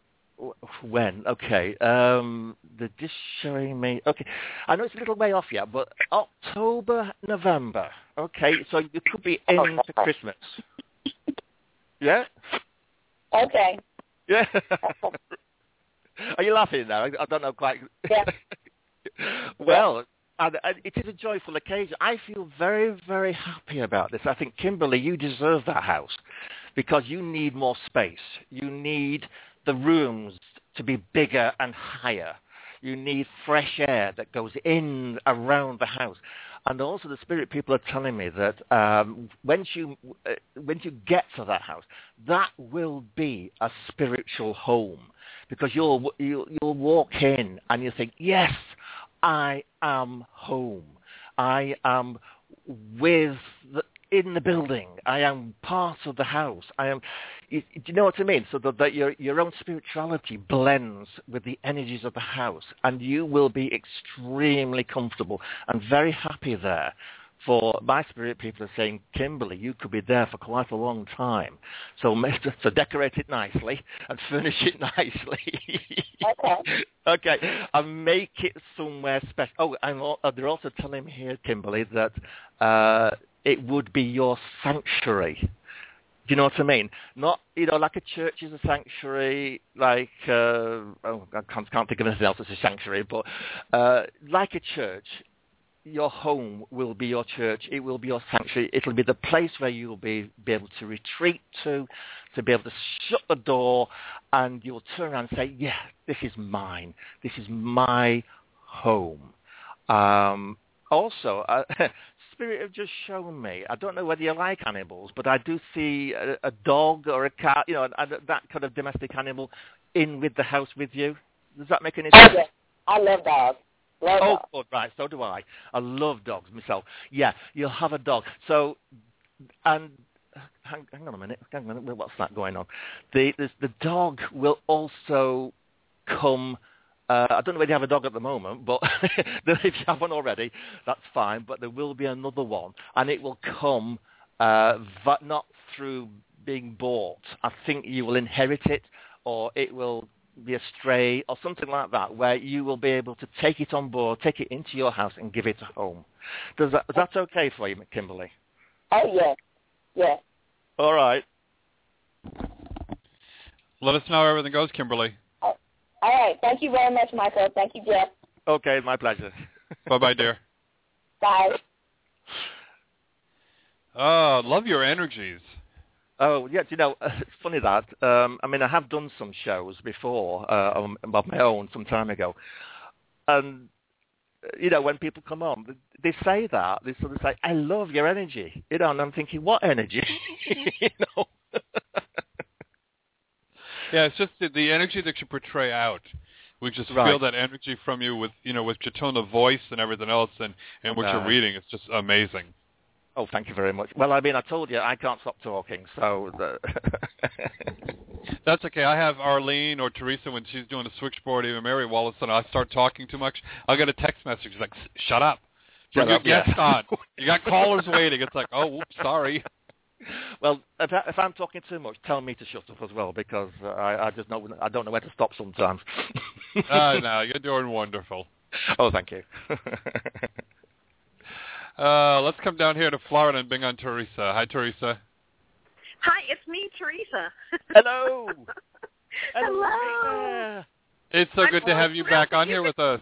when? Okay um they're just showing me okay. I know it's a little way off yet but October November. Okay so you could be into Christmas. Yeah? Okay, yeah. Are you laughing now? I, I don't know quite. Yeah. well, and, and it is a joyful occasion. I feel very, very happy about this. I think, Kimberly, you deserve that house because you need more space. You need the rooms to be bigger and higher. You need fresh air that goes in around the house. And also the spirit people are telling me that um, once you uh, once you get to that house, that will be a spiritual home because you'll you'll, you'll walk in and you think, yes, I am home. I am with the, in the building. I am part of the house. I am. You, do you know what I mean? So that, that your your own spirituality blends with the energies of the house, and you will be extremely comfortable and very happy there. For my spirit people are saying, Kimberly, you could be there for quite a long time. So, so decorate it nicely and furnish it nicely. Okay. okay, and make it somewhere special. Oh, and they're also telling me here, Kimberly, that uh, it would be your sanctuary. Do you know what I mean? Not, you know, like a church is a sanctuary, like, uh, oh, I can't, can't think of anything else as a sanctuary, but uh, like a church, your home will be your church. It will be your sanctuary. It'll be the place where you will be, be able to retreat to, to be able to shut the door, and you'll turn around and say, yeah, this is mine. This is my home. Um, also, uh, Spirit have just shown me, I don't know whether you like animals, but I do see a, a dog or a cat, you know, a, that kind of domestic animal in with the house with you. Does that make any Oh, sense? yes. I love dogs. Love Oh, dogs. good, right. So do I. I love dogs myself. Yeah, you'll have a dog. So, and hang, hang on a minute. Hang on a minute. What's that going on? The the, the dog will also come. Uh, I don't know whether you have a dog at the moment, but if you have one already, that's fine. But there will be another one, and it will come uh, but not through being bought. I think you will inherit it, or it will be a stray or something like that, where you will be able to take it on board, take it into your house, and give it a home. Does that, is that okay for you, Kimberly? Oh yes, yes. All right. Let us know how everything goes, Kimberly. All right. Thank you very much, Michael. Thank you, Jeff. Okay, my pleasure. Bye-bye, dear. Bye. Oh, love your energies. Oh, yeah, you know, it's funny that. Um, I mean, I have done some shows before uh, on, of my own some time ago. And, you know, when people come on, they say that. They sort of say, I love your energy. You know, and I'm thinking, what energy? you know? Yeah, it's just the, the energy that you portray out. We just feel that energy from you with, you know, with your tone of voice and everything else and, and what you're uh-huh. reading. It's just amazing. oh, thank you very much. Well, I mean, I told you, I can't stop talking, so... The That's okay. I have Arlene or Teresa when she's doing a switchboard, even Mary Wallace, and I start talking too much. I'll get a text message like, "Shut up! Shut your up, yeah. on. You got callers waiting." It's like, "Oh, whoops, sorry." Well, if, I, if I'm talking too much, tell me to shut up as well because uh, I, I just know I don't know where to stop sometimes. Uh, no, you're doing wonderful. Oh, thank you. Uh, let's come down here to Florida and bring on Teresa. Hi, Teresa. Hi, it's me, Teresa. Hello. Hello. It's so I'm good to have you back on here with us.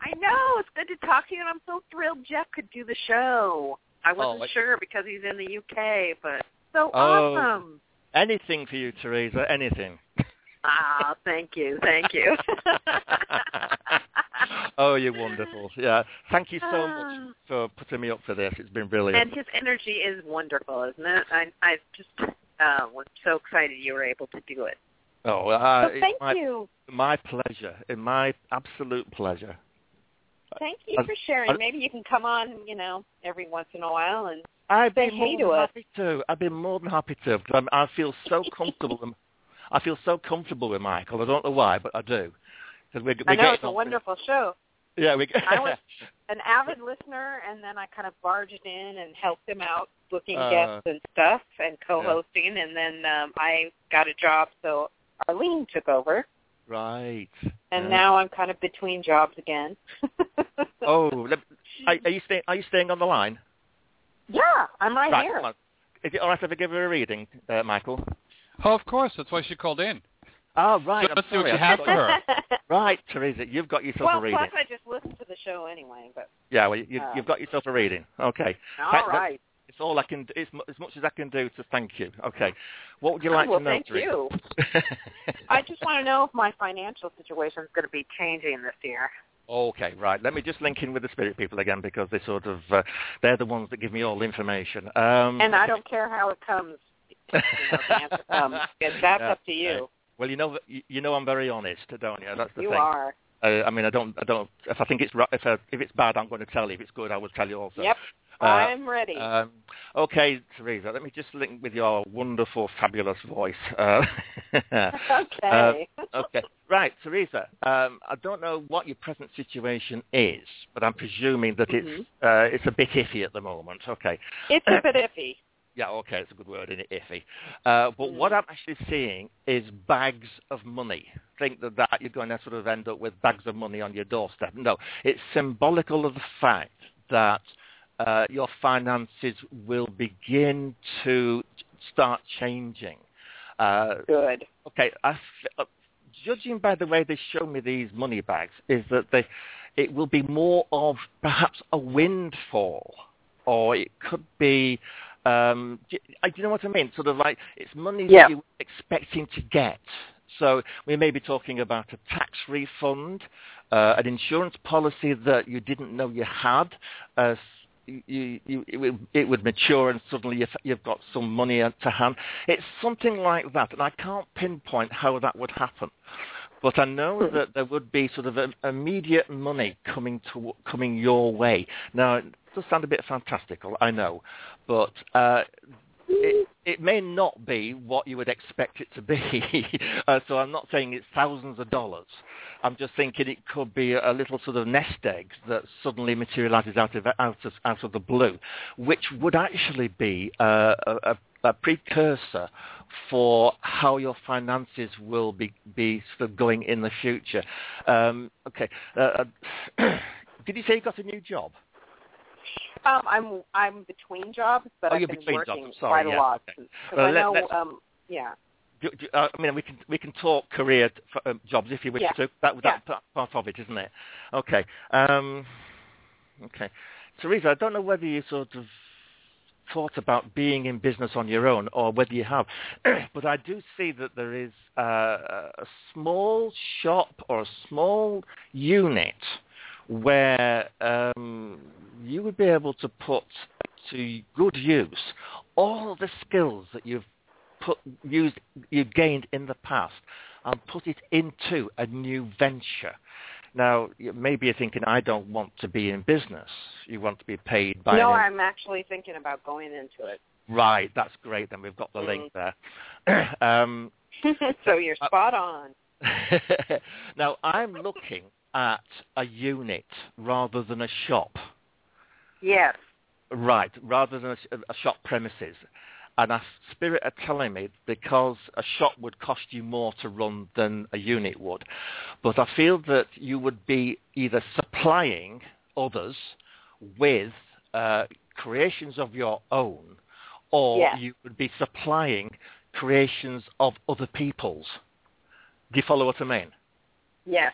I know it's good to talk to you, and I'm so thrilled Jeff could do the show. I wasn't Oh, sure because he's in the UK, but so Oh. awesome. Anything for you, Teresa. Anything. Ah, thank you, thank you. oh, you're wonderful. Yeah. Thank you so much Ah. for putting me up for this. It's been brilliant. and his energy is wonderful, isn't it? I I just uh, was so excited you were able to do it. oh, uh, so thank my, you. my pleasure. It's my absolute pleasure. Thank you for sharing. Maybe you can come on, you know, every once in a while and I'd Say be hey to us. happy to. I'd be more than happy to because I'm, I feel so comfortable. and- I feel so comfortable with Michael. I don't know why, but I do. Because we're, we're I know it's a on- wonderful show. Yeah, we. I was an avid listener, and then I kind of barged in and helped him out booking Uh, guests and stuff and co-hosting, and then um, I got a job, so Arlene took over, right. and Yeah. now I'm kind of between jobs again. Oh, let- are, are you staying? Are you staying on the line? yeah, I'm right, Right. here. come on. Is it all right if I give her a reading, uh, Michael? Oh, of course. That's why she called in. Oh, right. So I'm let's see what you have for her. Right, Teresa, you've got yourself well, a reading. Well, plus I just listened to the show anyway, but Yeah, well, you, Uh, you've got yourself a reading. Okay. all That- that- right. It's all I can. It's as much as I can do to thank you. Okay. What would you like well, to know, thank you. I just want to know if my financial situation is going to be changing this year. Okay, right. Let me just link in with the spirit people again because they sort of uh, they're the ones that give me all the information. Um, And I don't care how it comes. You know, comes. That's Yeah, up to you. Well, you know, you you know, I'm very honest, don't you? That's the You thing. are. Uh, I mean, I don't, I don't. If I think it's if I, if it's bad, I'm going to tell you. If it's good, I will tell you also. Yep. Uh, I'm ready. Um, okay, Teresa, let me just link with your wonderful, fabulous voice. Uh, okay. okay, right, Teresa. Um, I don't know what your present situation is, but I'm presuming that it's Mm-hmm. uh, it's a bit iffy at the moment. Okay. it's a bit iffy. Yeah, okay, it's a good word, isn't it? Iffy. Uh, but what Mm. I'm actually seeing is bags of money. Think that, that you're going to sort of end up with bags of money on your doorstep. No, it's symbolical of the fact that uh, your finances will begin to start changing. Uh, Good. okay, I f- uh, judging by the way they show me these money bags, is that they, it will be more of perhaps a windfall, or it could be, um, do, do you know what I mean? Sort of like it's money Yeah. that you're expecting to get. So we may be talking about a tax refund, uh, an insurance policy that you didn't know you had. Uh, you, you, it, would, it would mature and suddenly you've, you've got some money to hand. It's something like that, and I can't pinpoint how that would happen. But I know that there would be sort of immediate money coming to coming your way. Now, does sound a bit fantastical, I know, but uh, it, it may not be what you would expect it to be. uh, so I'm not saying it's thousands of dollars. I'm just thinking it could be a little sort of nest egg that suddenly materializes out of out of, out of the blue, which would actually be uh, a, a precursor for how your finances will be, be sort of going in the future. Um, okay. Uh, did you say you got a new job? Um, I'm I'm between jobs, but Oh, I've been working. Sorry, quite yeah, a lot. okay. Well, I let- know, um, yeah. Do, do, uh, I mean, we can we can talk career t- f- um, jobs if you wish Yeah. to. That that's pa- part of it, isn't it? Okay. Um, okay. Teresa, I don't know whether you sort of thought about being in business on your own or whether you have, but I do see that there is uh, a small shop or a small unit where um, you would be able to put to good use all the skills that you've put used you've gained in the past and put it into a new venture. Now, maybe you're thinking, I don't want to be in business. You want to be paid by no, an I'm actually thinking about going into it. Right, that's great. Then we've got the link there. um, so you're Uh, spot on. now, I'm looking at a unit rather than a shop. Yes. Right, rather than a, a shop premises. And a spirit are telling me because a shop would cost you more to run than a unit would. But I feel that you would be either supplying others with uh, creations of your own, or Yeah. you would be supplying creations of other people's. Do you follow what I mean? Yes.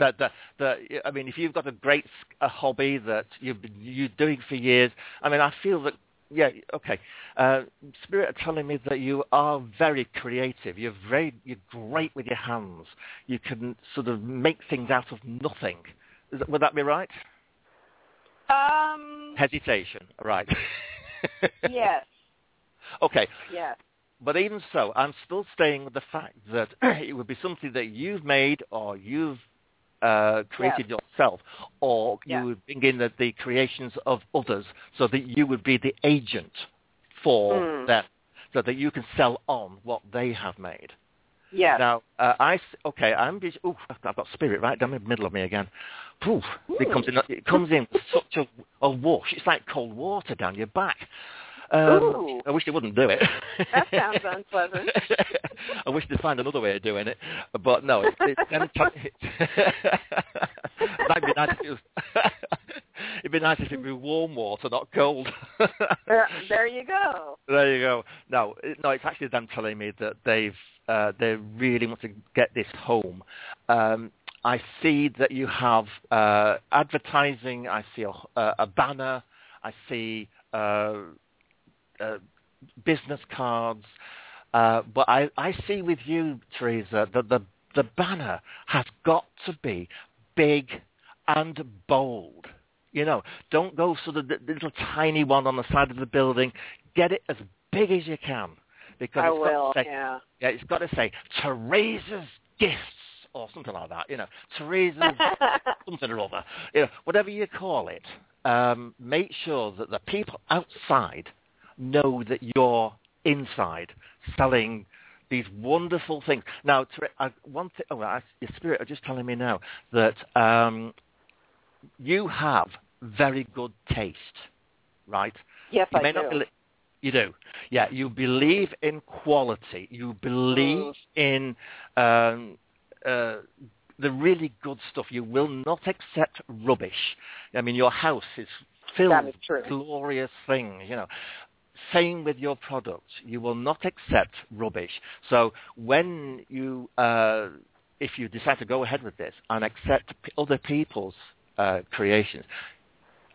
That that that I mean, if you've got a great a hobby that you've been you're doing for years, I mean, I feel that yeah, okay. Uh, Spirit are telling me that you are very creative. You're very you're great with your hands. You can sort of make things out of nothing. Is that, would that be right? Um. Hesitation, right? yes. okay, Yes. But even so, I'm still staying with the fact that it would be something that you've made or you've uh, created yourself, or Yeah. you would bring in the, the creations of others so that you would be the agent for Mm. them, so that you can sell on what they have made. Yeah. Now, uh, I s- okay, I'm just, ooh, I've got spirit right down in the middle of me again. Poof, it comes in, it comes in such a, a wash. It's like cold water down your back. Um, Ooh. I wish they wouldn't do it. That sounds unpleasant. I wish they'd find another way of doing it, but no, it's, it's them t- That'd be nice if it was. It'd be nice if it were warm water, not cold. there, there you go. There you go. No, no, it's actually them telling me that they've uh, they really want to get this home. Um, I see that you have uh, advertising. I see a, a, a banner. I see uh, uh, business cards. Uh, but I, I see with you, Teresa, that the the banner has got to be big and bold. You know, don't go sort of the the little tiny one on the side of the building. Get it as big as you can because I it's got will. to say, Yeah. yeah, it's got to say Teresa's gifts or something like that. You know, Teresa's something or other. You know, whatever you call it. Um, make sure that the people outside know that you're inside selling these wonderful things. Now, I, one thing, oh, your spirit are just telling me now that um, you have very good taste, right? yes, You I may do. You do, yeah. You believe in quality. You believe in um, uh, the really good stuff. You will not accept rubbish. I mean, your house is filled That is true. with glorious things. You know. Same with your product. You will not accept rubbish. So when you, uh, if you decide to go ahead with this and accept other people's uh, creations,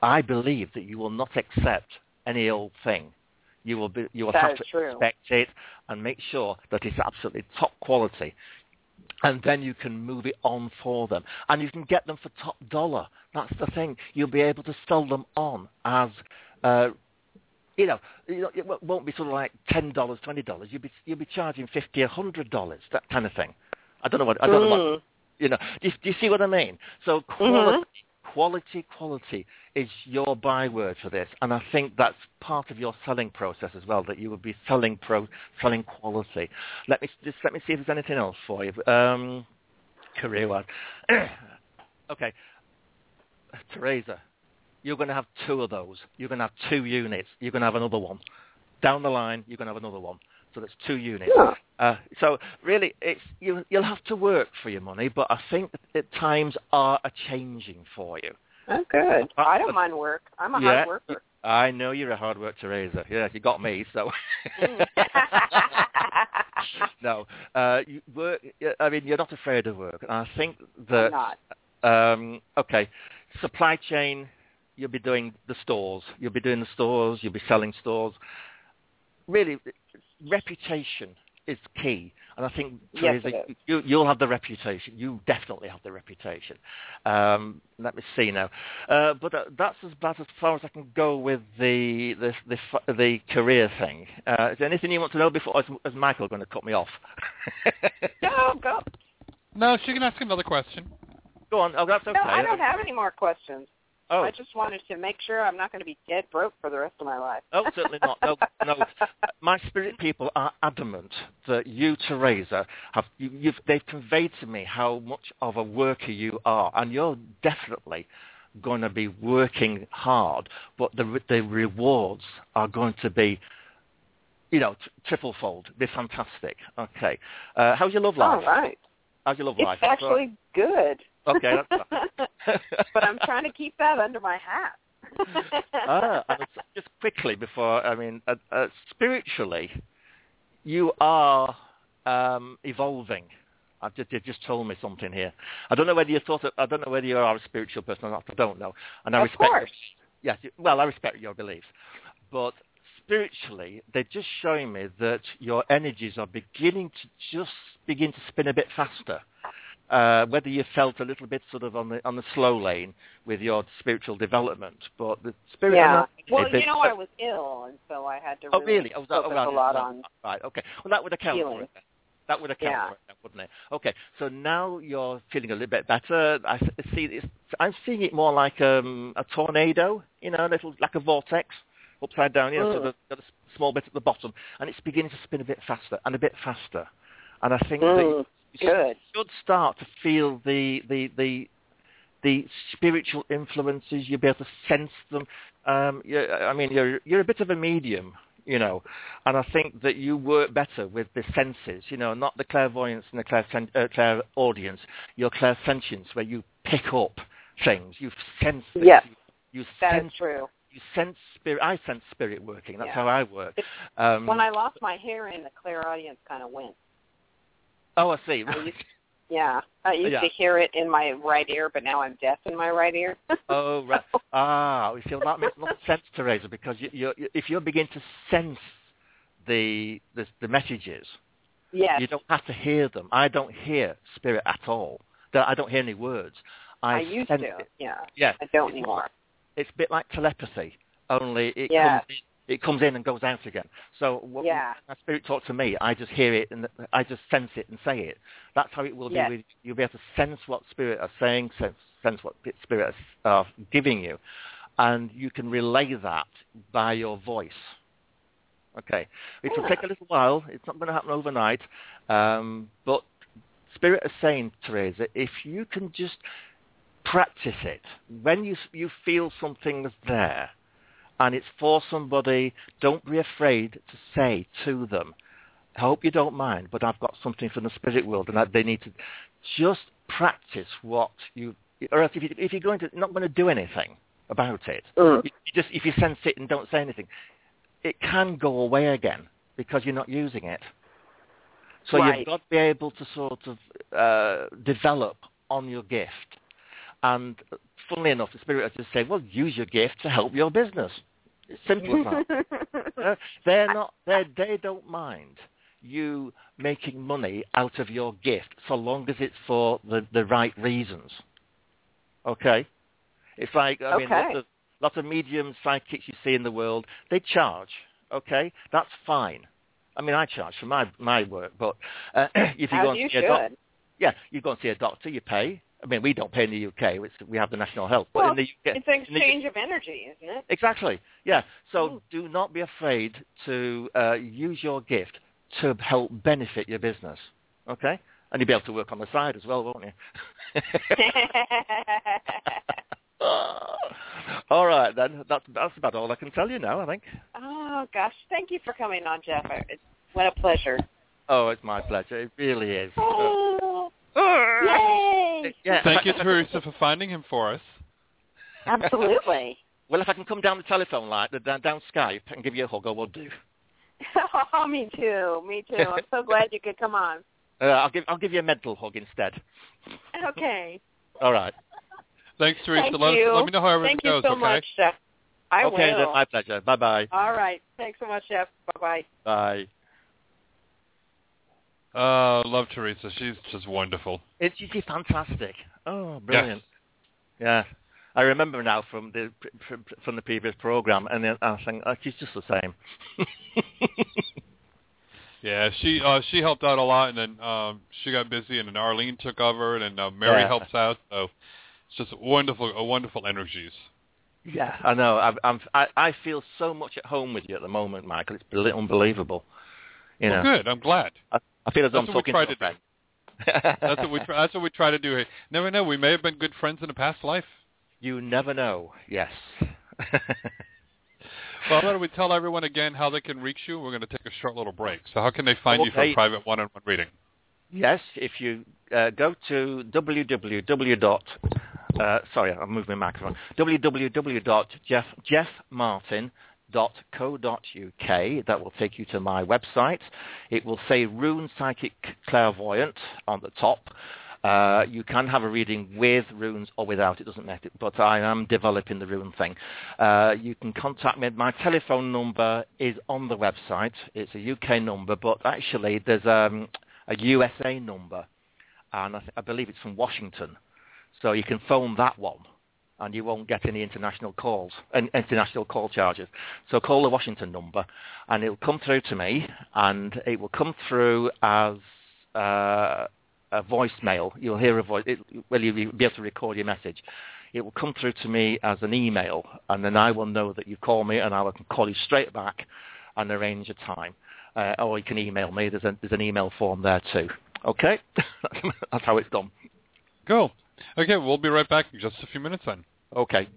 I believe that you will not accept any old thing. You will be, you will That have to true. inspect it and make sure that it's absolutely top quality. And then you can move it on for them. And you can get them for top dollar. That's the thing. You'll be able to sell them on as, uh, you know, you know, it won't be sort of like $10, $20. You'll be, you'll be charging 50 a $100, that kind of thing. I don't know what, I don't know what, Mm. you know, do you, do you see what I mean? So quality, quality, quality is your byword for this, and I think that's part of your selling process as well. That you would be selling pro, selling quality. Let me just let me see if there's anything else for you. Um, career wise, okay, Teresa, you're going to have two of those. You're going to have two units. You're going to have another one. Down the line, you're going to have another one. So that's two units. Yeah. Uh, so really, it's you, you'll have to work for your money, but I think that times are a changing for you. Oh, good. I don't mind work. I'm a Yeah. hard worker. I know you're a hard worker, Teresa. Yeah, you got me. So Mm. no, uh, you work. I mean, you're not afraid of work, and I think that I'm not. um, okay, supply chain. You'll be doing the stores. You'll be doing the stores. You'll be selling stores. Really, reputation is key, and I think Teresa, it is. you, you'll have the reputation. You definitely have the reputation. Um, let me see now, uh, but uh, that's as about as far as I can go with the the the, the career thing. Uh, is there anything you want to know before? Is, is Michael going to cut me off? Go, go. No, she can ask another question. Go on. Oh, that's okay. No, I don't have any more questions. Oh, I just wanted to make sure I'm not going to be dead broke for the rest of my life. Oh, certainly not. No, no. My spirit people are adamant that you, Teresa, have you, you've, they've conveyed to me how much of a worker you are, and you're definitely going to be working hard, but the the rewards are going to be, you know, t- triple fold. Be fantastic. Okay. Uh, how's your love life? right. How's your love It's life? It's actually good. Okay, that's but I'm trying to keep that under my hat. ah, just quickly before, I mean, uh, uh, spiritually, you are um, evolving. I've just, you've just told me something here. I don't know whether you thought. Of, I don't know whether you are a spiritual person or not. I don't know. And I Of respect. course. Yes. Well, I respect your beliefs, but spiritually, they're just showing me that your energies are beginning to just begin to spin a bit faster. Uh, whether you felt a little bit sort of on the on the slow lane with your spiritual development, but the spirit. yeah. Well, they- you know, I was ill, and so I had to Oh, really really? Oh, that, focus oh, right, a lot right, on Right, okay. Well, that would account for it. That would account yeah. for it, wouldn't it? Okay, so now you're feeling a little bit better. I see. This, I'm seeing it more like um, a tornado, you know, a little like a vortex, upside down. You know, so Mm. there's got a s- small bit at the bottom, and it's beginning to spin a bit faster and a bit faster. And I think that Mm, you good. should start to feel the the the the spiritual influences. You'll be able to sense them. Um, you I mean, you're you're a bit of a medium, you know, and I think that you work better with the senses. You know, not the clairvoyance and the clairsen- uh, clairaudience. Your clairsentience, where you pick up things, you sense. things, Yes. You, you That sense. is true. You sense spirit. I sense spirit working. That's Yeah. how I work. Um, When I lost my hearing, the clairaudience kind of went. Oh, I see. I used, yeah, I used Yeah. to hear it in my right ear, but now I'm deaf in my right ear. Oh, right. Ah, we feel that makes a lot of sense, Teresa, because you, you, you, if you begin to sense the, the the messages, yes. you don't have to hear them. I don't hear spirit at all. I don't hear any words. I, I used to. It. Yeah. Yeah, I don't it's anymore. It's a bit like telepathy, only it Yes. comes it comes in and goes out again. So what, Yeah. when my spirit talks to me, I just hear it and I just sense it and say it. That's how it will Yes. be with you'll be able to sense what spirit are saying, sense, sense what spirit are giving you, and you can relay that by your voice. Okay, it will Yeah. take a little while. It's not going to happen overnight, um, but spirit is saying, Teresa, if you can just practice it when you you feel something's there, and it's for somebody, don't be afraid to say to them, I hope you don't mind, but I've got something from the spirit world, and that they need to just practice what you. Or else, if, you, if you're going to not going to do anything about it, Mm. you you just if you sense it and don't say anything, it can go away again because you're not using it. So Right. you've got to be able to sort of uh, develop on your gift. And funnily enough, the spirit just say, well, use your gift to help your business. It's simple as that. Uh, they're not, they're, they don't mind you making money out of your gift so long as it's for the, the right reasons. Okay? It's like, I mean, lots of, lots of mediums, psychics you see in the world, they charge. Okay? That's fine. I mean, I charge for my, my work, but uh, if you As go and you see a doc- should. yeah, you go and see a doctor, you pay. I mean, we don't pay in the UK. It's, we have the national health. But Well, in the UK, It's an in the- exchange of energy, isn't it? Exactly. Yeah. So Mm. do not be afraid to uh, use your gift to help benefit your business. Okay? And you'll be able to work on the side as well, won't you? all right then. That's that's about all I can tell you now. I think. Oh gosh, thank you for coming on, Jeff. It's what a pleasure. Oh, it's my pleasure. It really is. Oh, Uh, yay! Yeah. Thank you, Teresa, for finding him for us. Absolutely. Well, if I can come down the telephone line, down, down Skype, and give you a hug, I will do. oh, me too. Me too. I'm so glad you could come on. Uh, I'll give I'll give you a mental hug instead. Okay. All right. Thanks, Teresa. Thank let, you. Us, let me know how everything Thank you goes, so okay? much, Jeff. I okay, will. then. My pleasure. Bye bye. All right. Thanks so much, Jeff. Bye bye bye. Uh, love Teresa. She's just wonderful. It's she's fantastic. Oh, brilliant. Yeah. I remember now from the from the previous program, and then I think oh, she's just the same. Yeah, she uh, she helped out a lot, and then um, she got busy, and then Arlene took over, and then uh, Mary Yeah. helps out. So it's just wonderful, uh, wonderful energies. yeah, I know. I, I'm I, I feel so much at home with you at the moment, Michael. It's bel- unbelievable. You know, Well, good. I'm glad. I, I feel as though I'm That's what we talking to a friend. That's what we try, that's what we try to do. Hey, never know. We may have been good friends in a past life. You never know. Yes. Well, why don't we tell everyone again how they can reach you? We're going to take a short little break. So how can they find you for a private one-on-one reading? Yes, if you uh, go to www. dot Uh, sorry, I'm moving my microphone. www.jeffmartyn.co.uk. That will take you to my website. It will say Rune Psychic Clairvoyant on the top. Uh, you can have a reading with runes or without, it doesn't matter, but I am developing the rune thing. Uh, you can contact me. My telephone number is on the website. It's a UK number, but actually there's um, a USA number, and I, th- I believe it's from Washington. So you can phone that one, and you won't get any international calls, an international call charges. So call the Washington number, and it'll come through to me, and it will come through as uh, a voicemail. You'll hear a voice. It, well, you'll be able to record your message. It will come through to me as an email, and then I will know that you call me, and I can call you straight back and arrange a time. Uh, or you can email me. There's, a, there's an email form there too. Okay, that's how it's done. Cool. Okay, we'll be right back in just a few minutes then. Okay.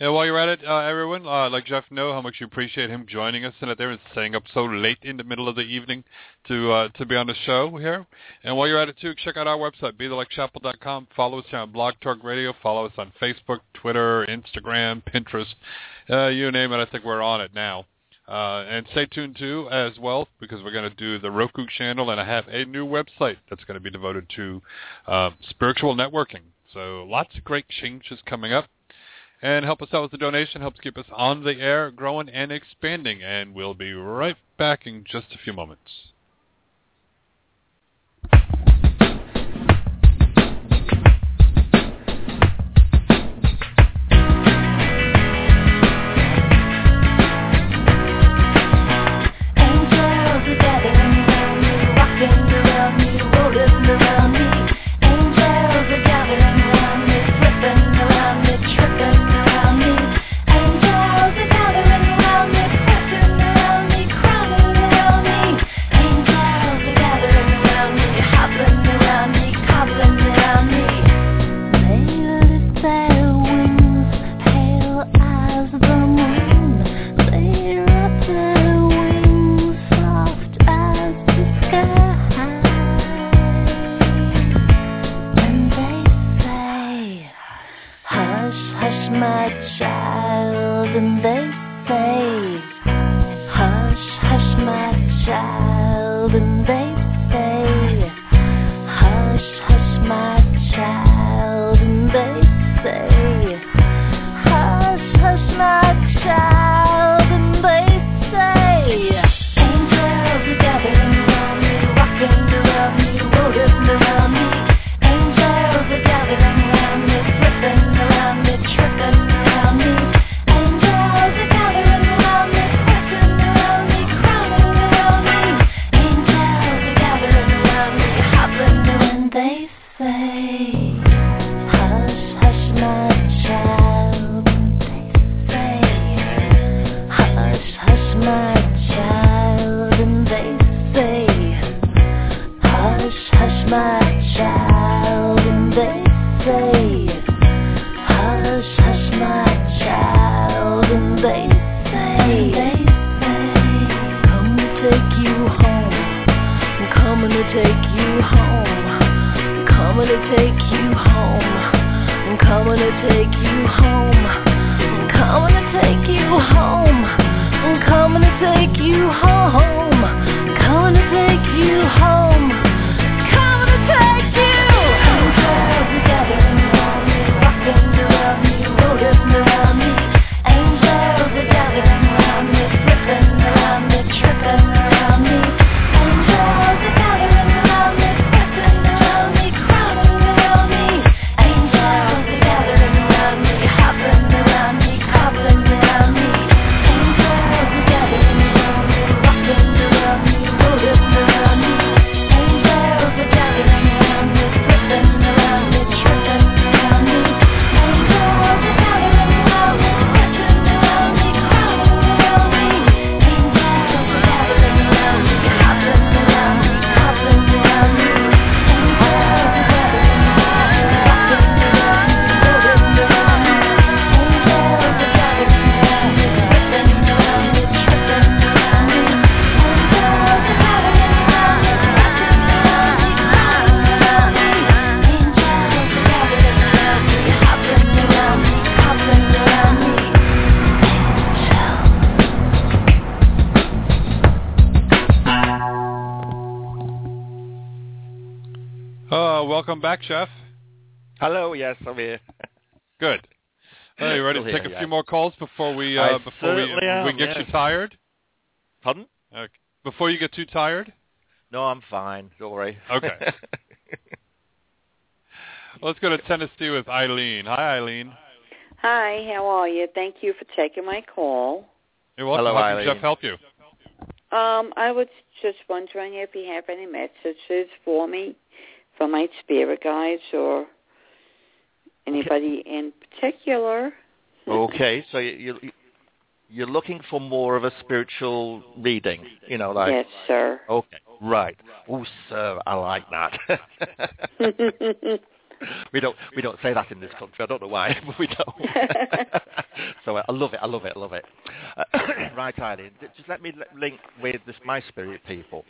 And while you're at it, uh, everyone, uh, let Jeff know how much you appreciate him joining us tonight there and staying up so late in the middle of the evening to uh, to be on the show here. And while you're at it too, check out our website, BeTheLikeChapel.com. Follow us here on Blog Talk Radio. Follow us on Facebook, Twitter, Instagram, Pinterest. Uh, you name it, I think we're on it now. Uh, and stay tuned too as well because we're going to do the Roku channel and I have a new website that's going to be devoted to uh, spiritual networking. So lots of great changes coming up and help us out with the donation. Helps keep us on the air, growing and expanding. And we'll be right back in just a few moments. They say, Hush, hush, my child. And they more calls before we uh, before we am, we get you tired? Pardon? Okay. Before you get too tired? No, I'm fine. Don't worry. Okay. Let's go to Tennessee with Eileen. Hi, Eileen. Hi, how are you? Thank you for taking my call. You're welcome. Hello, How can Eileen. Jeff help you? Um, I was just wondering if you have any messages for me, for my spirit guides or anybody in particular. Okay, so you, you you're looking for more of a spiritual reading, you know, like yes, sir. okay, right. Oh, sir, I like that. we don't we don't say that in this country. I don't know why, but we don't. so I love it. I love it. I love it. Uh, right, Eileen. Just let me link with this, my spirit people.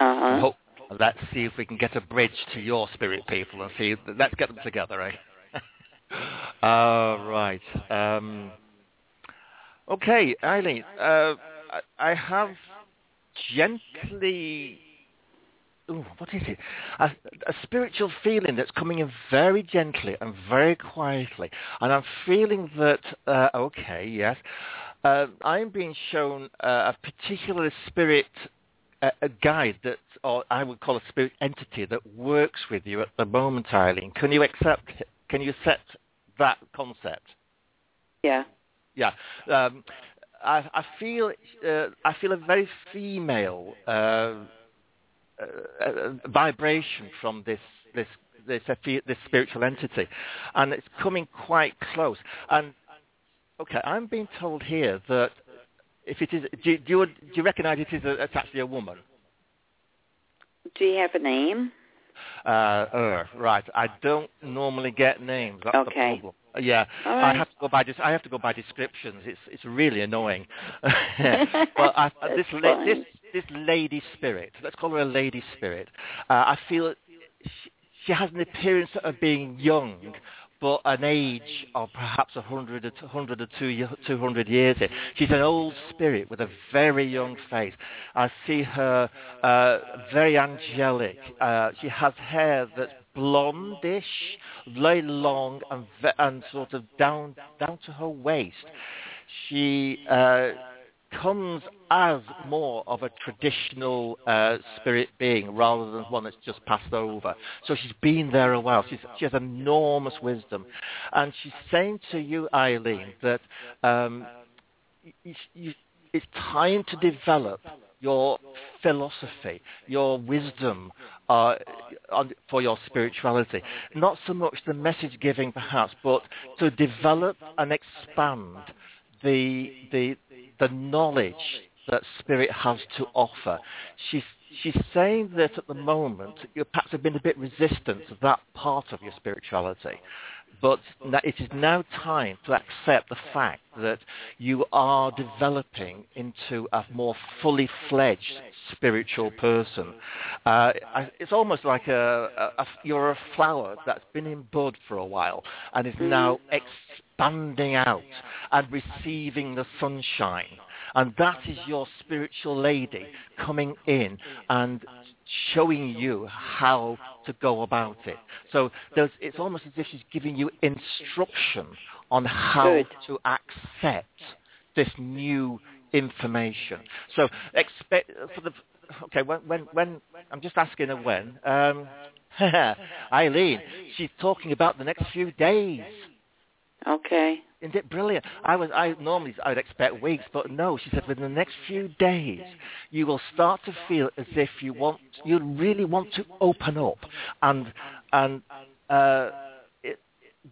uh-huh. Hope, let's see if we can get a bridge to your spirit people and see. Let's get them together, eh? Uh, right. Um, okay, Eileen. Uh, I, have gently. Ooh, what is it? A, a spiritual feeling that's coming in very gently and very quietly, and I'm feeling that. Uh, okay, yes, uh, I'm being shown a particular spirit a guide that, or I would call a spirit entity that works with you at the moment, Eileen. Can you accept? Can you accept that concept? Yeah. Yeah. Um, I, I feel uh, I feel a very female uh, uh, uh, vibration from this this this this spiritual entity, and it's coming quite close. And okay, I'm being told here that if it is, do, you- do you do you recognise it is a, it's actually a woman? Do you have a name? Uh, uh, right. I don't normally get names. That's Okay. the problem. Yeah, All I have to go by. I have to go by descriptions. It's it's really annoying. but I, uh, this la- this this lady spirit. Let's call her a lady spirit. Uh, I feel she, she has an appearance of being young, but an age of perhaps a hundred or two hundred or two hundred years. In. She's an old spirit with a very young face. I see her uh, very angelic. Uh, she has hair that's blondish, very long and and sort of down down to her waist. She uh, comes as more of a traditional uh, spirit being rather than one that's just passed over. So she's been there a while. She's, she has enormous wisdom, and she's saying to you, Eileen, that um, you, you, it's time to develop your philosophy, your wisdom uh, for your spirituality. Not so much the message giving, perhaps, but to develop and expand the the the knowledge that spirit has to offer. She's she's saying that at the moment you perhaps have been a bit resistant to that part of your spirituality, but it is now time to accept the fact that you are developing into a more fully fledged spiritual person. Uh, it's almost like a, a, a, you're a flower that's been in bud for a while and is now expanding out and receiving the sunshine. And that is your spiritual lady coming in and showing you how to go about it. So there's, it's almost as if she's giving you instruction on how Good. to accept this new information. So expect for the okay when when when I'm just asking her when. Um, Eileen, she's talking about the next few days. Okay. Isn't it brilliant? I was I normally I'd expect weeks, but no, she said within the next few days you will start to feel as if you want you really want to open up and and uh,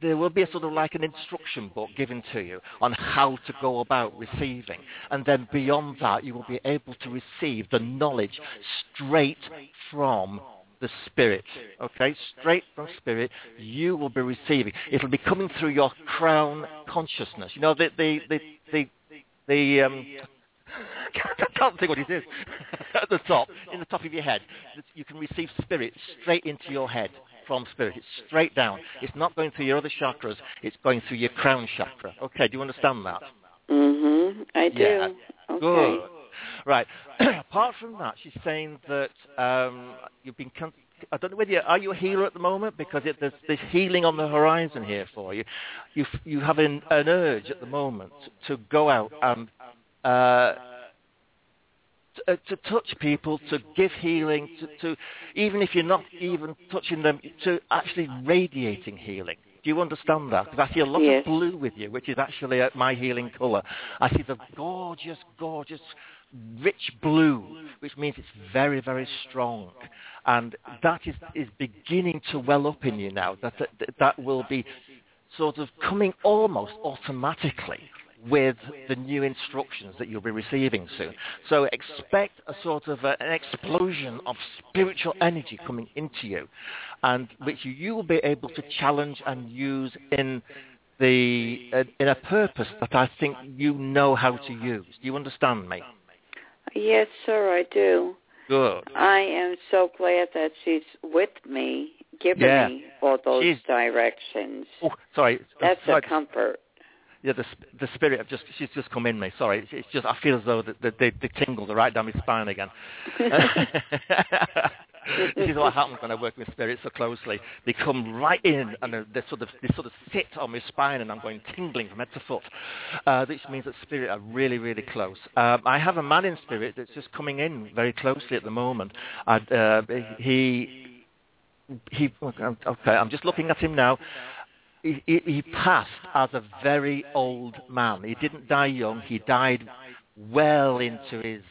there will be a sort of like an instruction book given to you on how to go about receiving, and then beyond that you will be able to receive the knowledge straight from the spirit. Okay, straight from spirit, you will be receiving. It'll be coming through your crown consciousness. You know the the the the, the um, I can't think what it is at the top, in the top of your head. You can receive spirit straight into your head from spirit. It's straight down. It's not going through your other chakras. It's going through your crown chakra. Okay, do you understand that? Mm-hmm. I do. Yeah. Okay. Good. Right. Apart from that, she's saying that um, you've been. Con- I don't know whether you, are you a healer at the moment because it, there's, there's healing on the horizon here for you. You you have an, an urge at the moment to go out and uh, to, uh, to touch people, to give healing, to, to even if you're not even touching them, to actually radiating healing. Do you understand that? Because I see a lot Yes. of blue with you, which is actually uh, my healing colour. I see the gorgeous, gorgeous, rich blue, which means it's very, very strong. And that is, is beginning to well up in you now. That, that, that will be sort of coming almost automatically with the new instructions that you'll be receiving soon. So expect a sort of a, an explosion of spiritual energy coming into you, and which you will be able to challenge and use in the uh, in a purpose that I think you know how to use. Do you understand me? Yes, sir, I do. Good. I am so glad that she's with me, giving Yeah. me all those She's- directions. Oh, sorry. That's sorry. a comfort. Yeah, the sp- the spirit of just she's just come in me. Sorry, it's, just I feel as though the, the, the, the tingles are right down my spine again. this is what happens when I work with spirits so closely. They come right in and they sort of they sort of sit on my spine, and I'm going tingling from head to foot, uh, which means that spirit are really really close. Um, I have a man in spirit that's just coming in very closely at the moment. And, uh, he he okay. I'm just looking at him now he, he, he passed as a very old man. He didn't die young. He died well into his,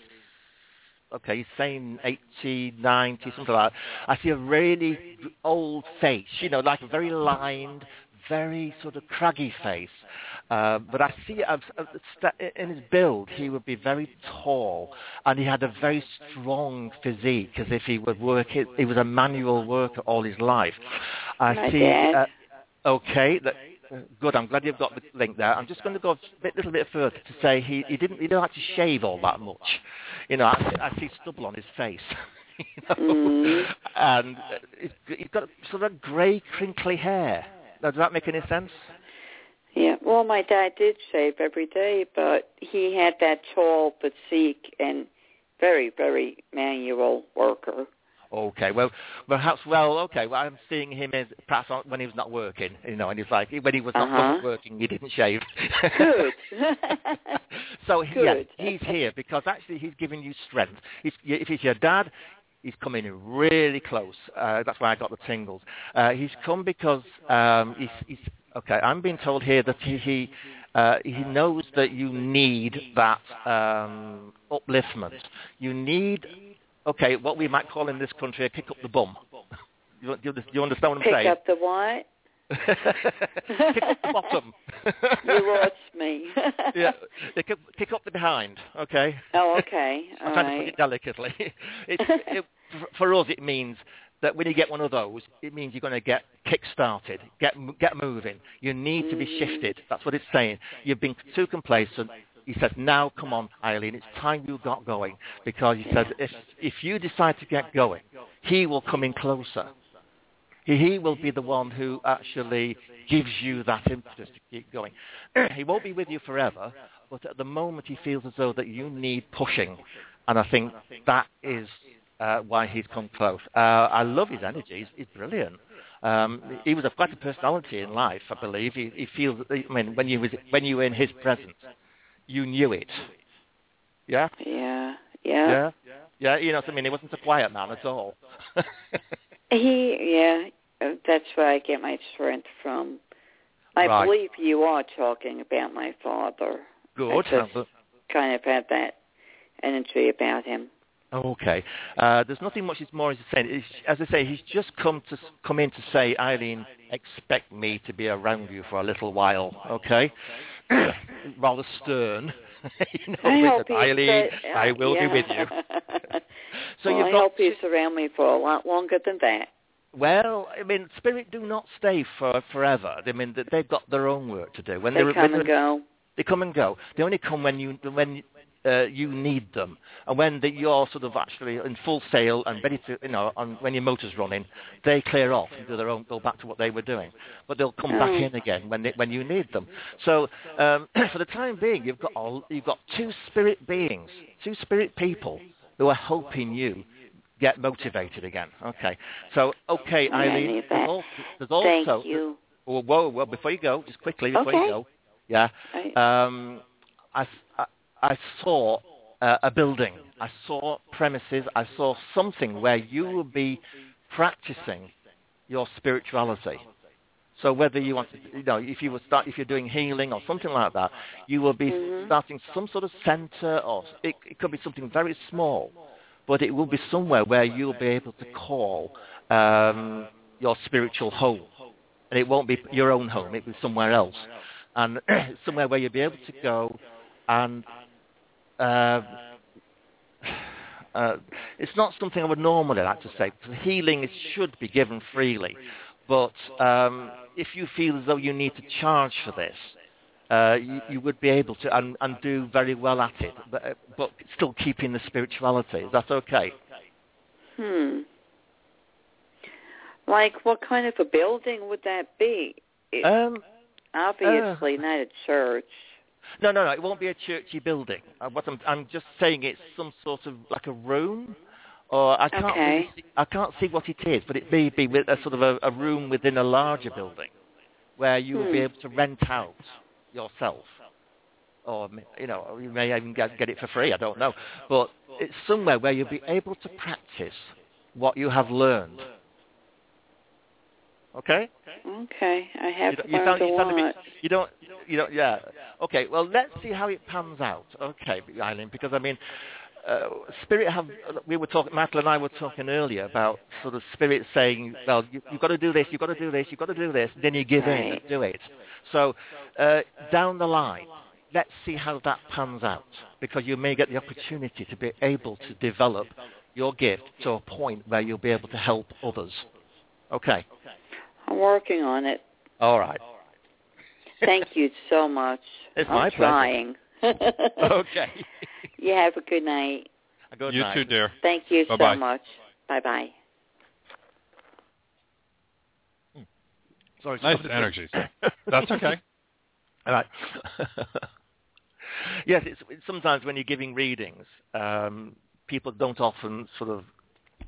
okay, he's saying 80, 90, something like that. I see a really old face, you know, like a very lined, very sort of craggy face. Uh, but I see uh, uh, in his build, he would be very tall, and he had a very strong physique, as if he would work. It, he was a manual worker all his life. I My see. dad. Uh, Okay, that, good. I'm glad you've got the link there. I'm just going to go a bit, little bit further to say he, he didn't he didn't to shave all that much. You know, I, I see stubble on his face. you know? Mm. And uh, he's, he's got sort of grey, crinkly hair. Now, does that make any sense? Yeah, well, my dad did shave every day, but he had that tall physique and very, very manual worker. Okay, well, perhaps, well, okay, well, I'm seeing him as perhaps on- when he was not working, you know, and he's like, when he was not Uh-huh. working, he didn't shave. Good. so, yeah, he's here because actually he's giving you strength. He's, if he's your dad, he's coming in really close. Uh, that's why I got the tingles. Uh, he's come because um, he's, he's, okay, I'm being told here that he, he, uh, he knows that you need that um, upliftment. You need okay, what we might call in this country a kick up the bum. You, you, you understand what I'm Pick saying? up the what? kick up the bottom. You lost me. yeah, kick, kick up the behind. Okay. Oh, okay. I'm trying to put it delicately. It, it, for us, it means that when you get one of those, it means you're going to get kick-started, get get moving. You need to be mm. shifted. That's what it's saying. You've been too complacent. He says, now come on, Eileen, it's time you got going. Because he says, if, if you decide to get going, he will come in closer. He, will be the one who actually gives you that impetus to keep going. he won't be with you forever, but at the moment he feels as though that you need pushing. And I think that is uh, why he's come close. Uh, I love his energy. He's, he's brilliant. Um, he was a, quite a personality in life, I believe. He, he feels. I mean, when you was when you were in his presence, you knew it. Yeah. Yeah. Yeah. Yeah. Yeah. You know I mean? He wasn't a quiet man at all. He. Yeah. That's where I get my strength from. I Right. believe you are talking about my father. Good. I just kind of had that energy about him. Okay. Uh, there's nothing much he's more he's saying. It's, as I say, he's just come to come in to say, Eileen, expect me to be around you for a little while. Okay. Rather stern. you know, I hope Eileen, said- I will yeah. be with you. So well, you've I got hope he's around me for a lot longer than that. Well, I mean, spirit do not stay for forever. I mean, th- they've got their own work to do. When They come when and go. They come and go. They only come when you when uh, you need them, and when the, you're sort of actually in full sail and ready to, you know, on, when your motor's running, they clear off and do their own, go back to what they were doing. But they'll come back Oh. in again when they, when you need them. So um, for the time being, you've got all, you've got two spirit beings, two spirit people who are helping you get motivated again. Okay. So okay, Yeah, Eileen. There's also, there's also Thank you. Whoa, whoa, whoa, before you go, just quickly before you Okay. go. Yeah. Um, I, I, saw uh, a building. I saw premises. I saw something where you will be practicing your spirituality. So whether you want to, you know, if you were start, if you're doing healing or something like that, you will be Mhm. starting some sort of center, or it, it could be something very small, but it will be somewhere where you'll be able to call um, your spiritual home, and it won't be your own home; it will be somewhere else, and somewhere where you'll be able to go and. Uh, uh, it's not something I would normally like to say because healing is, should be given freely. But um, if you feel as though you need to charge for this, uh, you, you would be able to and, and do very well at it, but, uh, but still keeping the spirituality. Is that okay? hmm. Like, what kind of a building would that be? It, Um, obviously, not a church. No, no, no. It won't be a churchy building. Uh, what I'm, I'm just saying, it's some sort of like a room, or I can't, Okay. really see, I can't see what it is, but it may be with a sort of a, a room within a larger building, where you will be Hmm. able to rent out yourself, or you know, you may even get, get it for free. I don't know, but it's somewhere where you'll be able to practice what you have learned. Okay. Okay, I have You you sound- a you sound a bit- lot. You don't, you don't, yeah. Okay, well, let's see how it pans out. Okay, Eileen, because I mean, uh, spirit have. We were talking. Michael and I were talking earlier about sort of spirit saying, "Well, you, you've got to do this. You've got to do this. You've got to do this." Then you give in and do it. So uh, down the line, let's see how that pans out, because you may get the opportunity to be able to develop your gift to a point where you'll be able to help others. Okay. I'm working on it. All right. Thank you so much. It's I'm my pleasure. trying. Okay. you have a good night. Good you night. too, dear. Thank you Bye-bye. so much. Bye bye. Sorry, Nice somebody- energies. That's okay. All right. yes, it's, it's sometimes when you're giving readings, um, people don't often sort of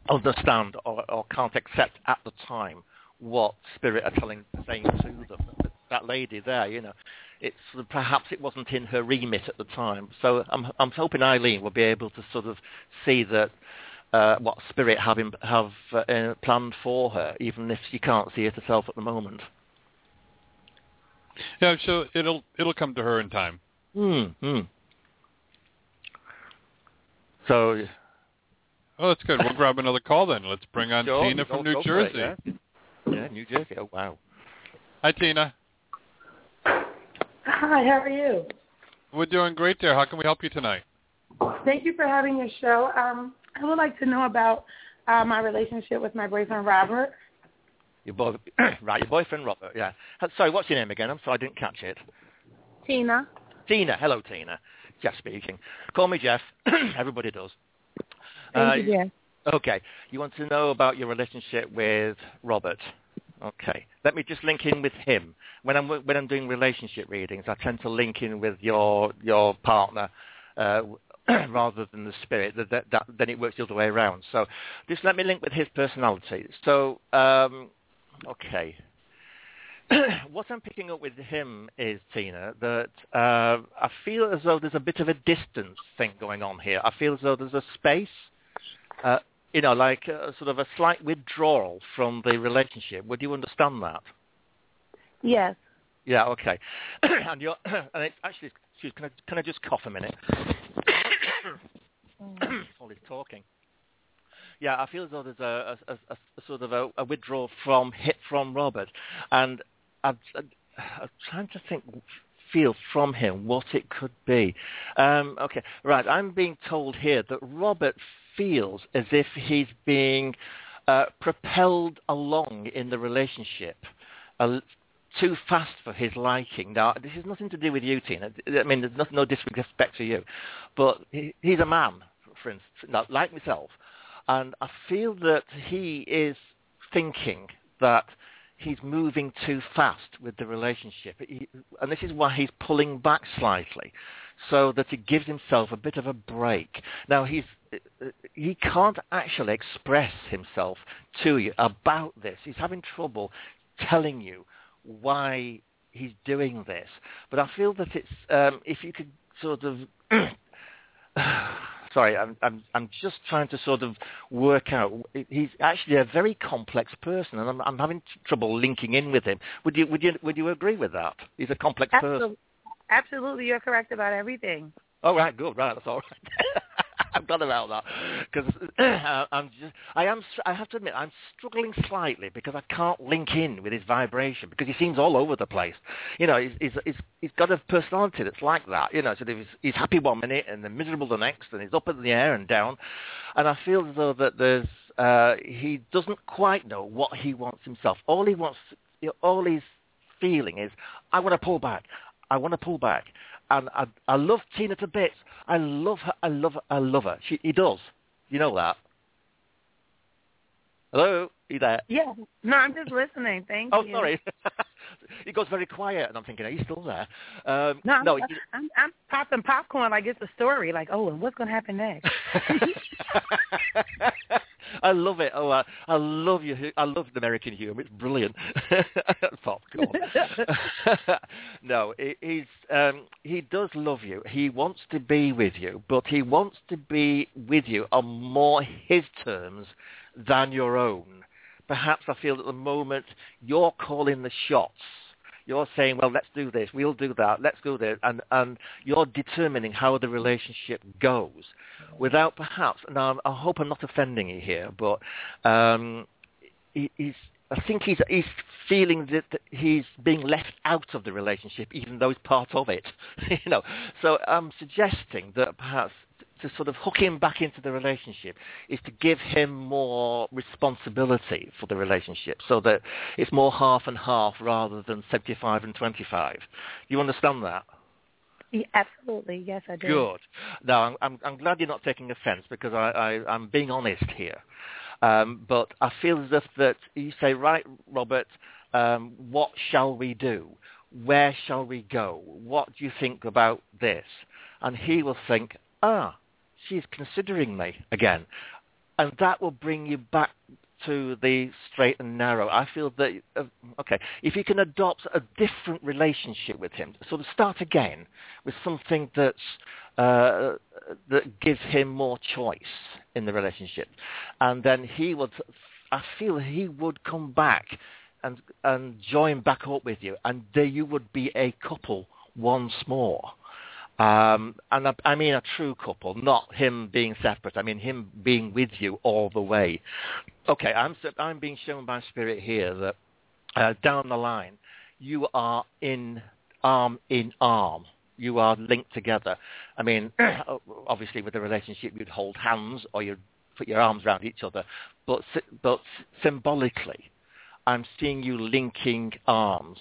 understand or, or can't accept at the time what spirit are telling, saying to them. That lady there, you know, it's perhaps it wasn't in her remit at the time. So I'm, I'm hoping Eileen will be able to sort of see that uh, what spirit have, in, have uh, planned for her, even if she can't see it herself at the moment. Yeah, so it'll it'll come to her in time. Hmm. hmm. So Oh, that's good. We'll grab another call then. Let's bring on Sure, Tina from New go for it, Jersey. yeah. Yeah, New Jersey. Oh wow. Hi, Tina. Hi, how are you? We're doing great there. How can we help you tonight? Thank you for having your show. Um, I would like to know about uh, my relationship with my boyfriend Robert. Your boy, right, your boyfriend Robert. Yeah. Sorry, what's your name again? I'm sorry, I didn't catch it. Tina. Tina. Hello, Tina. Jeff speaking. Call me Jeff. Everybody does. Thank Uh, you, Jeff. Okay. You want to know about your relationship with Robert? Okay. Let me just link in with him. When I'm when I'm doing relationship readings, I tend to link in with your your partner uh, rather than the spirit. That, that, that, then it works the other way around. So just let me link with his personality. So um, okay. what I'm picking up with him is Tina that uh, I feel as though there's a bit of a distance thing going on here. I feel as though there's a space uh, you know, like uh, sort of a slight withdrawal from the relationship. Would you understand that? Yes. Yeah, okay. and you're, and it's actually, excuse, can I, can I just cough a minute? All this talking. Yeah, I feel as though there's a, a, a, a sort of a, a withdrawal from hit from Robert, and I'm, I'm trying to think, feel from him what it could be. Um, okay, right. I'm being told here that Robert feels as if he's being uh, propelled along in the relationship. Uh, too fast for his liking. Now, this has nothing to do with you, Tina. I mean, there's no, no disrespect to you, but he, he's a man, for instance, like myself, and I feel that he is thinking that he's moving too fast with the relationship, he, and this is why he's pulling back slightly, so that he gives himself a bit of a break. Now, he's he can't actually express himself to you about this. He's having trouble telling you why he's doing this. But I feel that it's um, if you could sort of sorry, I'm, I'm I'm just trying to sort of work out. He's actually a very complex person, and I'm, I'm having trouble linking in with him. Would you would you would you agree with that? He's a complex person. Absolutely. You're correct about everything. Oh right, good, right, that's all right. I'm glad about that because I'm just, I am, I have to admit, I'm struggling slightly because I can't link in with his vibration because he seems all over the place. You know, he's, he's, he's, got a personality that's like that. You know, so he's, he's happy one minute and then miserable the next, and he's up in the air and down. And I feel as though that there's, uh, he doesn't quite know what he wants himself. All he wants, all he's feeling is, I want to pull back. I want to pull back and I, I love Tina to bits. I love her. I love her. I love her. She, he does. You know that. Hello, Are you there? Yeah. No, I'm just listening. Thank Oh, you. Oh, sorry. it goes very quiet, and I'm thinking, are you still there? Um, No, I'm, no. I'm, I'm popping popcorn like it's a story. Like, oh, and what's going to happen next? I love it. Oh, I, I love you. I love the American humor. It's brilliant. Popcorn. no, he, he's um, he does love you. He wants to be with you, but he wants to be with you on more his terms than your own. Perhaps I feel at the moment you're calling the shots. You're saying, well, let's do this, we'll do that, let's go there, and, and you're determining how the relationship goes without perhaps, now I hope I'm not offending you here, but um, he, he's, I think he's, he's feeling that, that he's being left out of the relationship even though he's part of it. you know, so I'm suggesting that perhaps to sort of hook him back into the relationship is to give him more responsibility for the relationship so that it's more half and half rather than 75 and 25. You understand that? Yeah, absolutely. Yes, I do. Good. Now, I'm, I'm, I'm glad you're not taking offence because I, I, I'm being honest here. Um, but I feel as if that you say, right, Robert, um, what shall we do? Where shall we go? What do you think about this? And he will think, ah, she's considering me again. And that will bring you back to the straight and narrow. I feel that, uh, okay, if you can adopt a different relationship with him, sort of start again with something that's, uh, that gives him more choice in the relationship. And then he would, I feel he would come back and, and join back up with you. And there you would be a couple once more. Um, and I, I mean a true couple, not him being separate. I mean him being with you all the way. Okay, I'm I'm being shown by spirit here that uh, down the line you are in arm in arm. You are linked together. I mean, obviously with a relationship you'd hold hands or you'd put your arms around each other, but but symbolically, I'm seeing you linking arms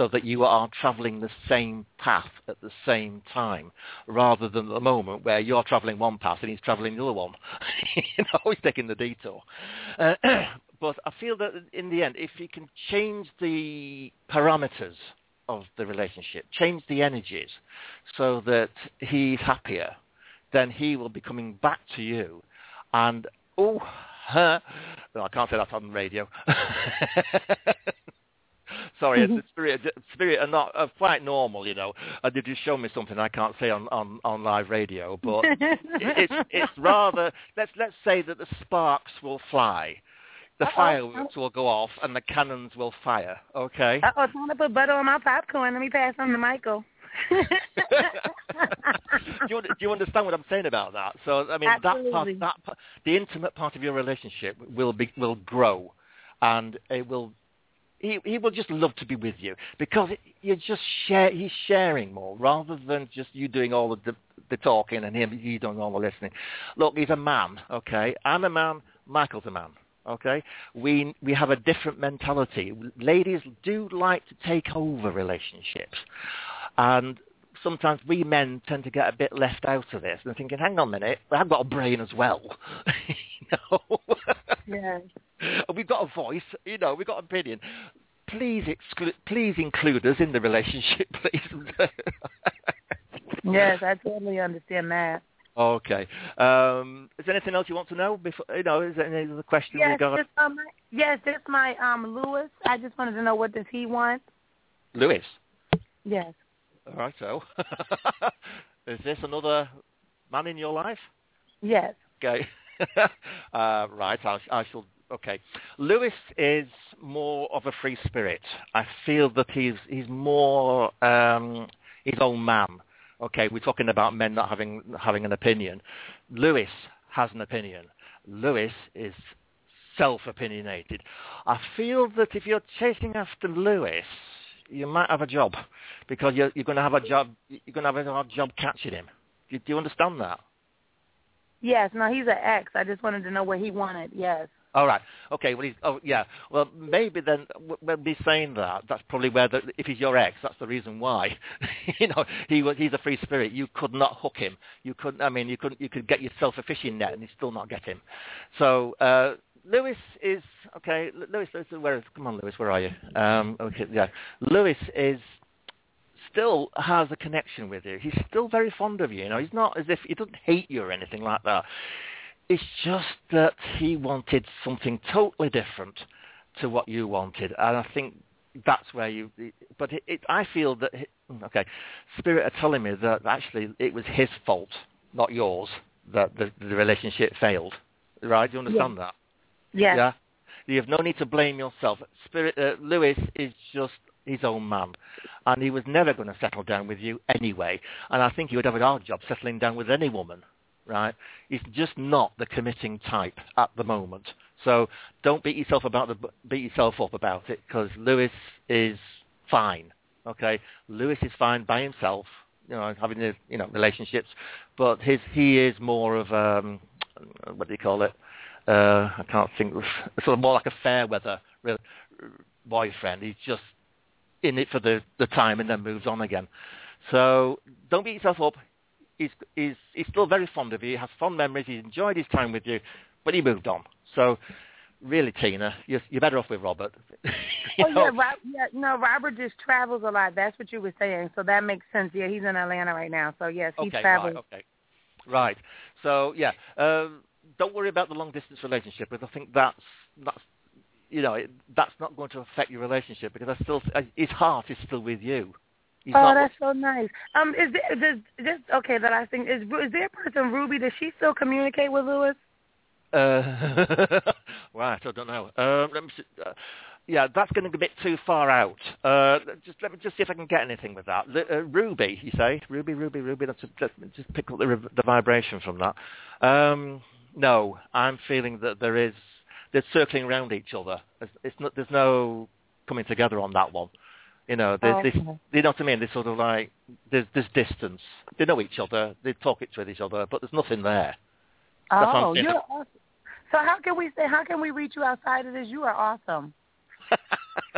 so that you are travelling the same path at the same time, rather than the moment where you're travelling one path and he's travelling the other one. you know, he's taking the detour. Uh, but I feel that in the end, if you can change the parameters of the relationship, change the energies, so that he's happier, then he will be coming back to you, and oh. no, I can't say that on radio. Sorry, the spirit, spirit are not are quite normal, you know. Uh, they just show me something I can't say on, on, on live radio, but it's it's rather let's let's say that the sparks will fly, the Uh-oh. fireworks will go off, and the cannons will fire. Okay. Uh oh, trying to put butter on my popcorn. Let me pass on to Michael. do, you, do you understand what I'm saying about that? So I mean that part, that part, the intimate part of your relationship will be will grow, and it will. He, he will just love to be with you because you're just share. He's sharing more rather than just you doing all of the, the talking and him you doing all the listening. Look, he's a man. Okay, I'm a man. Michael's a man. Okay, we we have a different mentality. Ladies do like to take over relationships, and sometimes we men tend to get a bit left out of this and thinking, hang on a minute, I've got a brain as well. you know? Yeah. we've got a voice, you know, we've got an opinion. Please exclude, please include us in the relationship, please. Yes, I totally understand that. okay. Um, is there anything else you want to know? Before, you know, is there any other questions Yes, regarding this, um, yes, this my um Lewis. I just wanted to know what does he want? Lewis? Yes. All right, so is this another man in your life? Yes. Okay. uh, right, I, I shall. Okay. Lewis is more of a free spirit. I feel that he's he's more um, his own man. Okay, we're talking about men not having having an opinion. Lewis has an opinion. Lewis is self-opinionated. I feel that if you're chasing after Lewis, you might have a job because you're, you're going to have a job. You're going to have a hard job catching him. Do, do you understand that? Yes. No, he's an ex. I just wanted to know what he wanted. Yes. All right. Okay. Well, he's. Oh, yeah. Well, maybe then when we saying that, that's probably where the, if he's your ex, that's the reason why. you know, he was. He's a free spirit. You could not hook him. You couldn't. I mean, you couldn't. You could get yourself a fishing net and you still not get him. So uh, Lewis is okay. Lewis, Lewis, where is? Come on, Lewis. Where are you? Um, okay. Yeah. Lewis is still has a connection with you. He's still very fond of you. You know, he's not as if he doesn't hate you or anything like that. It's just that he wanted something totally different to what you wanted, and I think that's where you. But it, it, I feel that okay, Spirit are telling me that actually it was his fault, not yours, that the, the relationship failed. Right? Do you understand that? Yes. Yeah. You have no need to blame yourself. Spirit uh, Lewis is just his own man, and he was never going to settle down with you anyway. And I think he would have a hard job settling down with any woman. Right? He's just not the committing type at the moment. So don't beat yourself about the beat yourself up about it because Lewis is fine. Okay, Lewis is fine by himself. You know, having the you know relationships, but his he is more of um, what do you call it? Uh, I can't think. Of, sort of more like a fair weather boyfriend. He's just in it for the the time and then moves on again. So don't beat yourself up. He's he's he's still very fond of you. He has fond memories. He's enjoyed his time with you, but he moved on. So really, Tina, you're, you're better off with Robert. Oh yeah, Rob, yeah. No, Robert just travels a lot. That's what you were saying. So that makes sense. Yeah, he's in Atlanta right now. So yes, he okay, travels. right, okay, right. So yeah, um, don't worry about the long distance relationship because I think that's that's you know it, that's not going to affect your relationship because I still his heart is still with you. He's oh, that's so nice. Um, is there just okay? The last thing is is there a person Ruby? Does she still communicate with Lewis? Uh, right, I don't know. Uh, let me see. Uh, yeah, that's going to be a bit too far out. Uh, just let me just see if I can get anything with that. Uh, Ruby, you say? Ruby, Ruby, Ruby. Let me just pick up the, the vibration from that. Um, no, I'm feeling that there is they're circling around each other. It's, it's not, there's no coming together on that one. You know, there's Oh, this. okay. You know what I mean? There's sort of like there's this distance. They know each other. They talk it with each other, but there's nothing there. That's Oh, you're awesome. So how can we say? How can we reach you outside of this? You are awesome.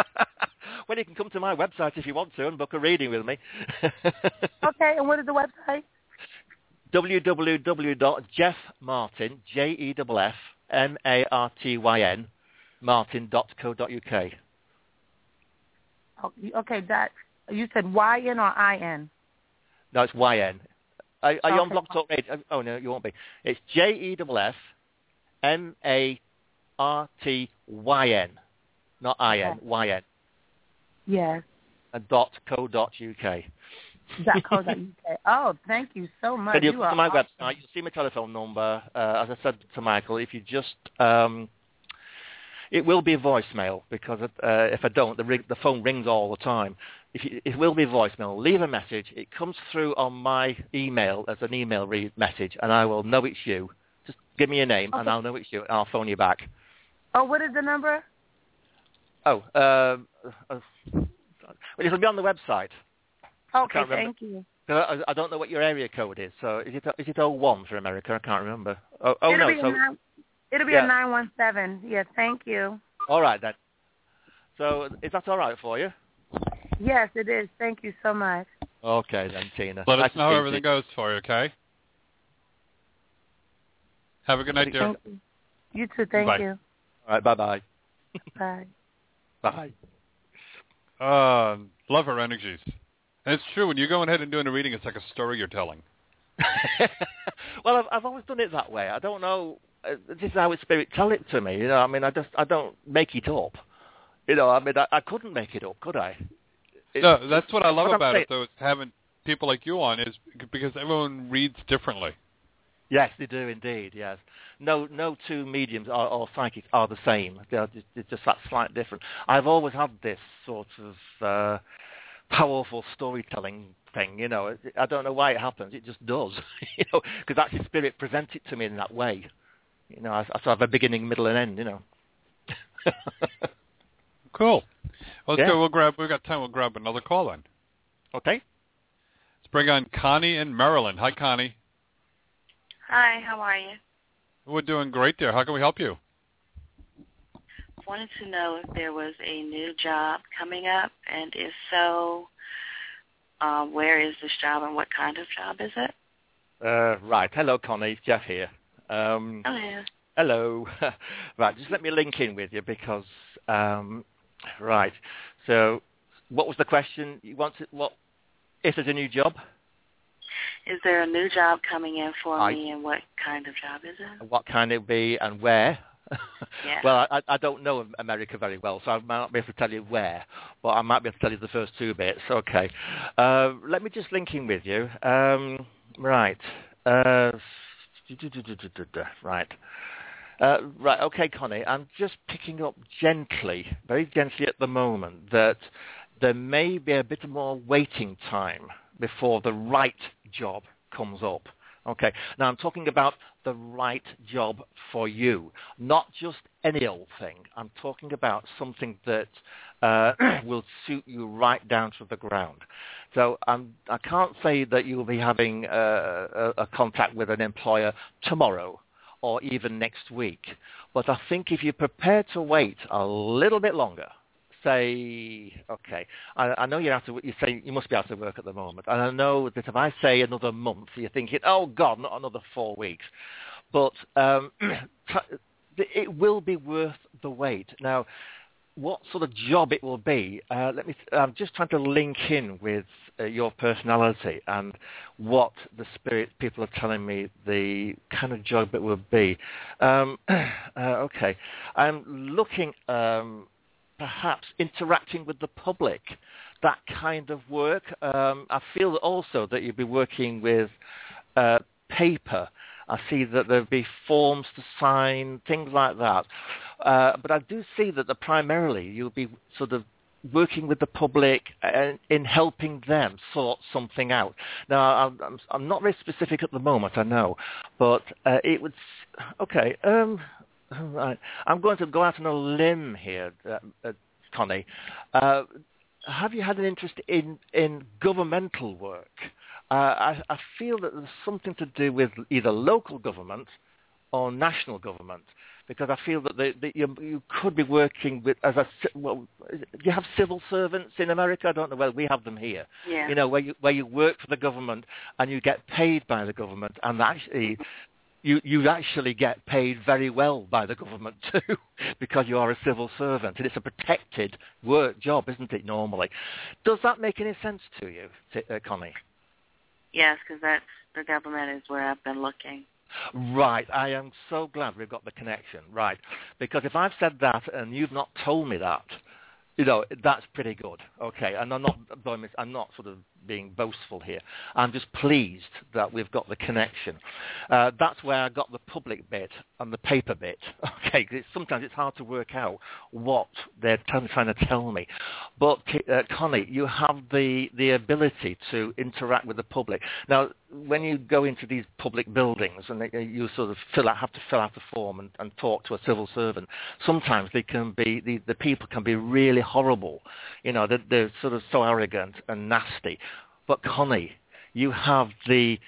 well, you can come to my website if you want to and book a reading with me. okay, and what is the website? www.jeffmartyn, J-E-F-F-M-A-R-T-Y-N, martyn.co.uk. Oh, okay, that you said Y-N or I-N? No, it's Y-N. Are, are okay. you on Blog Talk Radio? Oh, oh, no, you won't be. It's J-E-F-F-M-A-R-T-Y-N, not I-N, Okay. Y-N, Yes. and dot co dot UK. Dot co dot UK. Oh, thank you so much. You You are to my awesome. website. You'll see my telephone number. Uh, as I said to Michael, if you just, um, it will be voicemail because uh, if I don't, the, ring, the phone rings all the time. If you, it will be voicemail. Leave a message. It comes through on my email as an email re- message, and I will know it's you. Just give me your name, and I'll know it's you, and I'll phone you back. Oh, what is the number? Oh, um, uh, well, it'll be on the website. Okay, can't remember. thank you. 'Cause I, I don't know what your area code is. So is it is it 01 for America? I can't remember. Oh, oh it'll no. be So a nine, it'll be yeah. a nine one seven. Yes, thank you. all right then. So is that all right for you? Yes, it is. Thank you so much. Okay then, Tina. Let Nice us know how everything goes for you, okay? Have a good night, dear. You. You too. Thank Bye. you. All right. Bye bye. Bye. Bye. Uh, love her energies. And it's true, when you're going ahead and doing a reading, it's like a story you're telling. well, I've, I've always done it that way. I don't know. Uh, this is how it's spirit tell it to me. You know, I mean, I just I don't make it up. You know, I mean, I, I couldn't make it up, could I? It- No, that's what I love I'm about saying- it, though, is having people like you on, is because everyone reads differently. Yes, they do indeed. Yes, no, no two mediums or, or psychics are the same. They are just, it's just that slight difference. I've always had this sort of uh, powerful storytelling thing. You know, I don't know why it happens. It just does. you know, because that's actually spirit presents it to me in that way. You know, I, I sort of have a beginning, middle, and end. You know. Cool. Well, let's Yeah. go. We'll grab. We've got time. We'll grab another call then. okay. Let's bring on Connie in Maryland. Hi, Connie. Hi, how are you? We're doing great there. How can we help you? Wanted to know if there was a new job coming up, and if so, uh, where is this job and what kind of job is it? Uh, right. Hello, Connie. It's Jeff here. Um, Hello. Hello. right, just let me link in with you because, um, right. So, what was the question? You wanted what? If there's a new job, Is there a new job coming in for I- me, and what kind of job is it? what kind it be and where? Yeah. well, I, I don't know America very well, so I might not be able to tell you where, but I might be able to tell you the first two bits. Okay. Uh, let me just link in with you. Um, right. Uh, right. Uh, right, okay, Connie, I'm just picking up gently, very gently at the moment, that there may be a bit more waiting time before the right job comes up. Okay, now I'm talking about the right job for you, not just any old thing. I'm talking about something that uh, will suit you right down to the ground. So um, I can't say that you'll be having uh, a, a contact with an employer tomorrow or even next week. But I think if you're prepared to wait a little bit longer, say, okay, I, I know you're out of, you say you must be out of work at the moment, and I know that if I say another month, you're thinking, oh God, not another four weeks. But um, it will be worth the wait. Now, what sort of job it will be, uh, let me. I'm just trying to link in with uh, your personality and what the spirit people are telling me the kind of job it will be. Um, uh, okay, I'm looking um, perhaps interacting with the public, that kind of work. Um, I feel also that you'll be working with uh, paper. I see that there'll be forms to sign, things like that. Uh, but I do see that the primarily you'll be sort of working with the public and in helping them sort something out. Now, I'm, I'm, I'm not very specific at the moment, I know, but uh, it would. Okay, um, right. I'm going to go out on a limb here, uh, uh, Connie. Uh, have you had an interest in in governmental work? Uh, I, I feel that there's something to do with either local government or national government. because I feel that, that you, you could be working with as a well. Do you have civil servants in America? I don't know. Well, we have them here. Yeah. You know, where you where you work for the government and you get paid by the government, and actually. You, you actually get paid very well by the government too, because you are a civil servant, and it's a protected work job, isn't it? Normally, does that make any sense to you, uh, Connie? Yes, because that's the government is where I've been looking. Right. I am so glad we've got the connection. Right. Because if I've said that and you've not told me that, you know, that's pretty good. Okay. And I'm not, I'm not sort of being boastful here. I'm just pleased that we've got the connection. Uh, that's where I got the public bit and the paper bit. Okay. it's, sometimes it's hard to work out what they're t- trying to tell me. But uh, Connie, you have the, the ability to interact with the public. Now, when you go into these public buildings and they, you sort of fill out, have to fill out a form and, and talk to a civil servant, sometimes they can be the, the people can be really horrible. You know, they're, they're sort of so arrogant and nasty. But Connie, you have the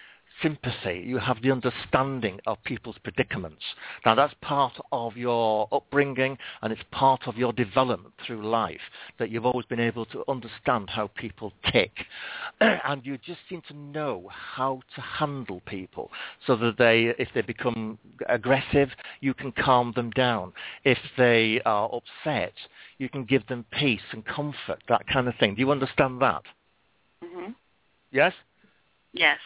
sympathy, you have the understanding of people's predicaments. Now that's part of your upbringing and it's part of your development through life, that you've always been able to understand how people tick. and you just seem to know how to handle people so that they, if they become aggressive, you can calm them down. If they are upset, you can give them peace and comfort, that kind of thing. Do you understand that? hmm Yes? Yes.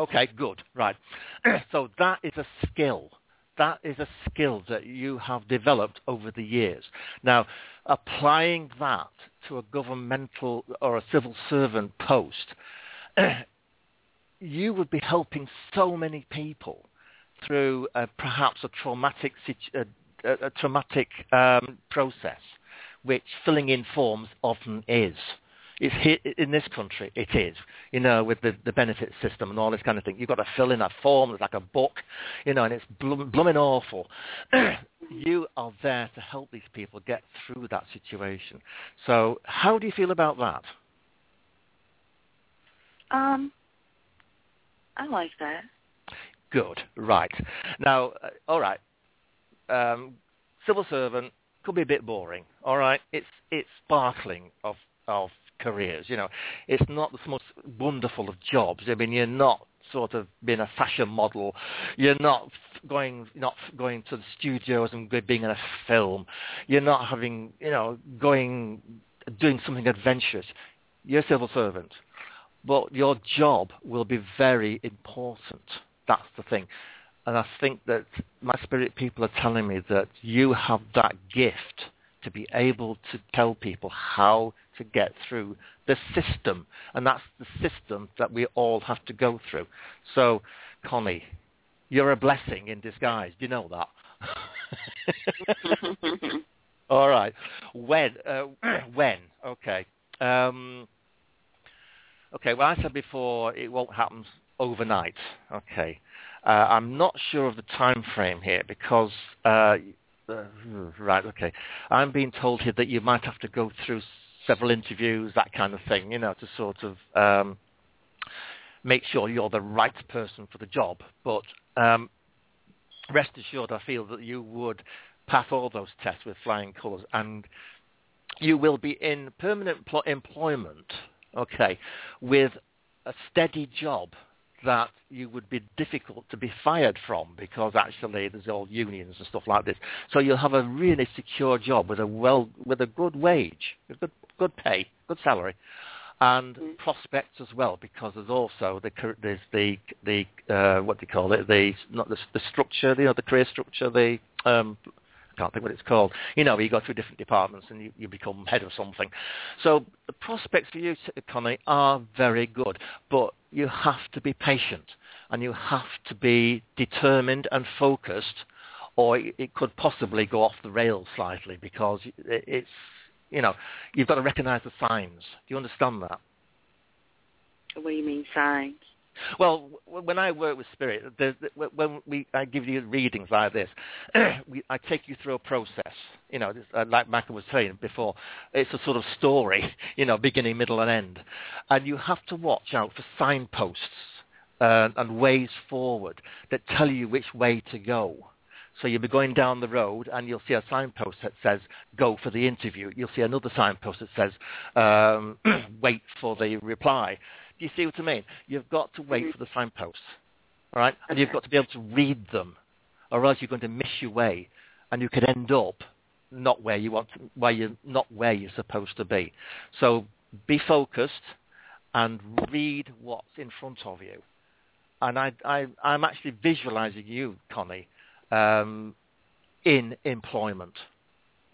Okay, good. Right. so that is a skill. That is a skill that you have developed over the years. Now, applying that to a governmental or a civil servant post, you would be helping so many people through uh, perhaps a traumatic situ- uh, a, a traumatic um, process, which filling in forms often is. It's here, in this country, it is, you know, with the, the benefit system and all this kind of thing. You've got to fill in a form, it's like a book, you know, and it's blooming awful. you are there to help these people get through that situation. So how do you feel about that? Um, I like that. Good, right. Now, uh, all right, um, civil servant could be a bit boring, all right? It's, it's sparkling of, of careers. You know, it's not the most wonderful of jobs. I mean, you're not sort of being a fashion model. You're not going not going to the studios and being in a film. You're not having you know going doing something adventurous. You're a civil servant, but your job will be very important. That's the thing. And I think that my spirit people are telling me that you have that gift to be able to tell people how to get through the system. And that's the system that we all have to go through. So, Connie, you're a blessing in disguise. Do you know that? all right. When? Uh, when? Okay. Um, okay, well, I said before it won't happen overnight. Okay. Uh, I'm not sure of the time frame here because uh, uh, right, okay. I'm being told here that you might have to go through several interviews, that kind of thing, you know, to sort of um, make sure you're the right person for the job. But um, rest assured, I feel that you would pass all those tests with flying colours, and you will be in permanent pl- employment, okay, with a steady job that you would be difficult to be fired from because actually there's all unions and stuff like this. So you'll have a really secure job with a well with a good wage, a good good pay, good salary, and mm. prospects as well because there's also the there's the the uh, what do you call it the not the, the structure you know the career structure the um, can't think what it's called. You know, you go through different departments and you, you become head of something. So the prospects for you, Connie, are very good, but you have to be patient and you have to be determined and focused or it could possibly go off the rails slightly because it's, you know, you've got to recognize the signs. Do you understand that? What do you mean signs? Well, when I work with spirit, when we I give you readings like this, we, I take you through a process. You know, uh, like Michael was saying before, it's a sort of story. You know, beginning, middle, and end, and you have to watch out for signposts uh, and ways forward that tell you which way to go. So you'll be going down the road and you'll see a signpost that says "Go for the interview." You'll see another signpost that says um, "Wait for the reply." Do you see what I mean? You've got to wait for the signposts, all right? And you've got to be able to read them, or else you're going to miss your way, and you could end up not where you want, to, where you're not where you're supposed to be. So be focused and read what's in front of you. And I, I, I'm actually visualizing you, Connie, um, in employment.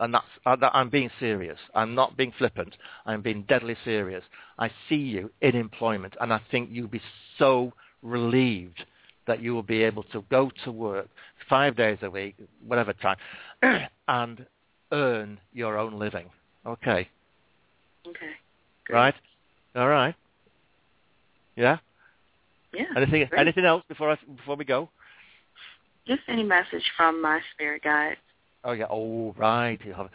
And that's, uh, that, I'm being serious. I'm not being flippant. I'm being deadly serious. I see you in employment, and I think you'll be so relieved that you will be able to go to work five days a week, whatever time, and earn your own living. Okay. Okay. Right? All right. Yeah? Yeah. Anything great. anything else before I, before we go? Just any message from my spirit guide. Oh yeah. Oh right. You have.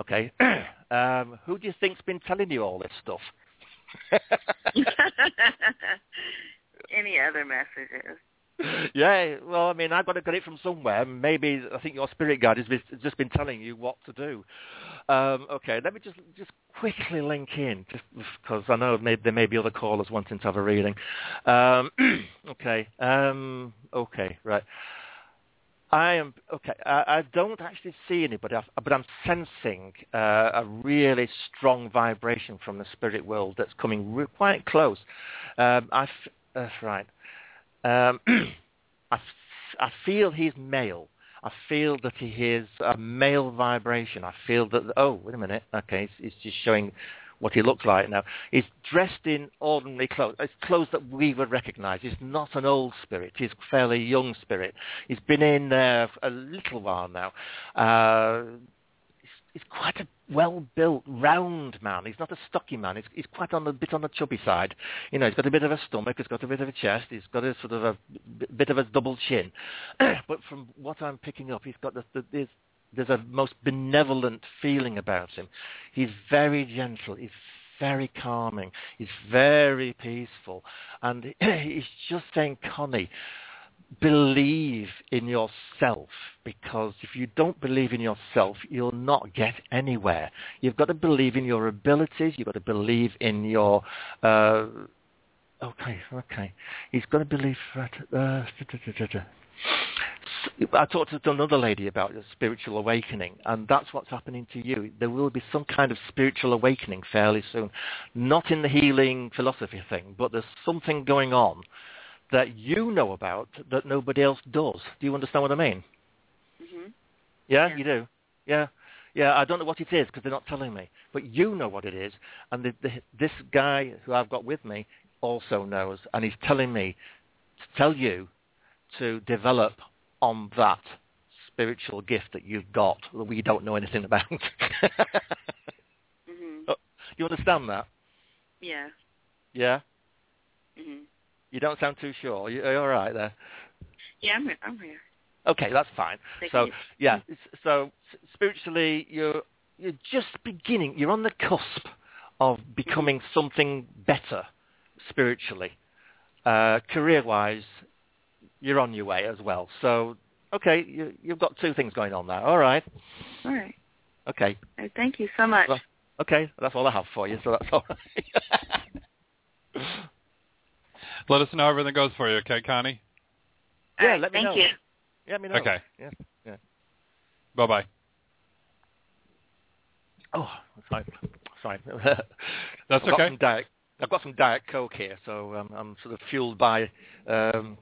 Okay. um, who do you think's been telling you all this stuff? any other messages? yeah. Well, I mean, I've got to get it from somewhere. Maybe I think your spirit guide has just been telling you what to do. Um, okay. Let me just just quickly link in, just because I know may, there may be other callers wanting to have a reading. Um, okay. Um, okay. Right. I am okay. I, I don't actually see anybody, but I'm sensing uh, a really strong vibration from the spirit world that's coming re- quite close. Um, I f- uh, right. Um, I, f- I feel he's male. I feel that he is a male vibration. I feel that. Oh, wait a minute. Okay, it's, he's just showing what he looks like now. He's dressed in ordinary clothes. It's clothes that we would recognise. He's not an old spirit. He's a fairly young spirit. He's been in there a little while now. Uh, he's, quite a well-built, round man. He's not a stocky man. He's, he's quite on a bit on the chubby side. You know, he's got a bit of a stomach. He's got a bit of a chest. He's got a sort of a bit of a double chin. but from what I'm picking up, he's got the, the, there's a most benevolent feeling about him. He's very gentle. He's very calming. He's very peaceful. And he's just saying, Connie, believe in yourself because if you don't believe in yourself, you'll not get anywhere. You've got to believe in your abilities. You've got to believe in your... Uh, okay, okay. He's got to believe... Uh, I talked to another lady about a spiritual awakening, and that's what's happening to you. There will be some kind of spiritual awakening fairly soon. Not in the healing philosophy thing, but there's something going on that you know about that nobody else does. Do you understand what I mean? Mm-hmm. Yeah, Yeah. you do. Yeah, yeah. I don't know what it is because they're not telling me, but you know what it is, and the, the, this guy who I've got with me also knows, and he's telling me to tell you to develop on that spiritual gift that you've got that we don't know anything about. Mhm. Oh, you understand that? Yeah. Yeah. Mhm. You don't sound too sure. You, are you all right there? Yeah, I'm here. I'm here. Okay, that's fine. Thank so you. yeah, so spiritually, you're you're just beginning. You're on the cusp of becoming something better spiritually. Uh, career-wise, you're on your way as well. So okay, you, you've got two things going on there. All right. All right. Okay. All right, Thank you so much. Well, okay, that's all I have for you. So that's all right. Let us know how everything goes for you, okay, Connie? Yeah, right, let me thank know. you. Yeah, let me know. Okay. Yeah. Yeah. Bye-bye. Oh, sorry. Sorry. That's I've got okay. some diet. I've got some diet coke here, so um, I'm sort of fueled by um,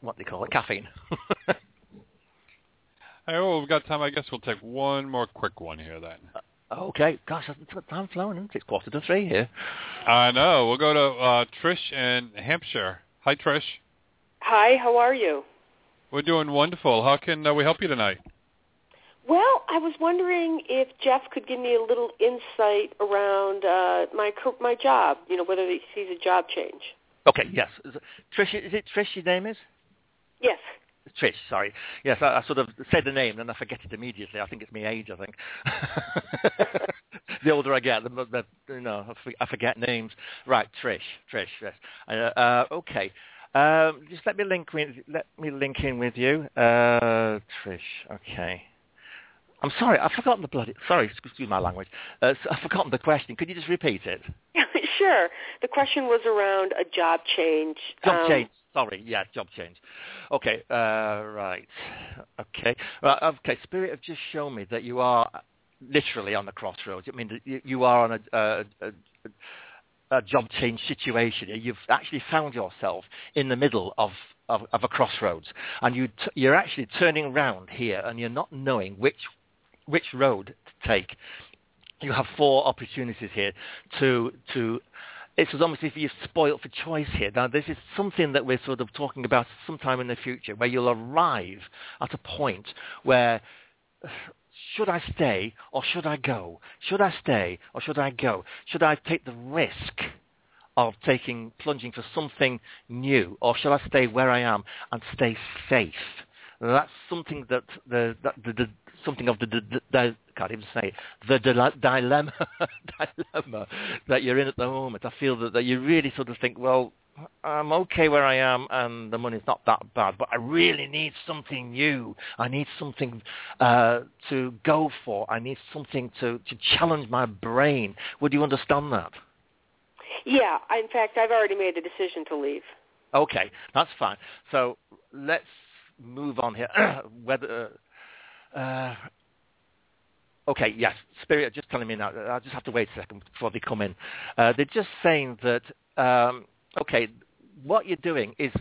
what do they call it, caffeine. Hey, well, we've got time. I guess we'll take one more quick one here then. okay, gosh, it's time flowing. Isn't it? It's quarter to three here. I know. We'll go to uh, Trish in Hampshire. Hi, Trish. Hi, how are you? We're doing wonderful. How can uh, we help you tonight? Well, I was wondering if Jeff could give me a little insight around uh, my my job. You know, whether he sees a job change. Okay, yes. Is it- Trish, is it Trish your name is? Yes. Trish, sorry. Yes, I, I sort of say the name and then I forget it immediately. I think it's my age, I think. the older I get, the, the you know, I I forget names. Right, Trish, Trish, yes. Uh, uh, okay. Um, just let me link with, let me link in with you, uh, Trish. Okay. I'm sorry, I've forgotten the bloody. Sorry, excuse my language. Uh, I've forgotten the question. Could you just repeat it? sure. The question was around a job change. Job Um, change. Sorry, yeah, job change. Okay, uh, right. Okay, right, okay. Spirit have just shown me that you are literally on the crossroads. I mean, you, are on a, a, a, a job change situation. You've actually found yourself in the middle of of, of a crossroads, and you t- you're actually turning around here, and you're not knowing which which road to take. You have four opportunities here to to it's almost if you're spoilt for choice here. Now, this is something that we're sort of talking about sometime in the future, where you'll arrive at a point where should I stay or should I go? Should I stay or should I go? Should I take the risk of taking plunging for something new, or shall I stay where I am and stay safe? That's something that the, that the, the something of the, the, the, the can't even say it, the dile- dilemma dilemma that you're in at the moment. I feel that, that you really sort of think, well, I'm okay where I am and the money's not that bad, but I really need something new. I need something uh, to go for. I need something to, to challenge my brain. Would you understand that? Yeah, in fact, I've already made the decision to leave. Okay, that's fine. So let's move on here. Whether uh, okay, yes, Spirit are just telling me now. I'll just have to wait a second before they come in. Uh, they're just saying that um, okay, what you're doing is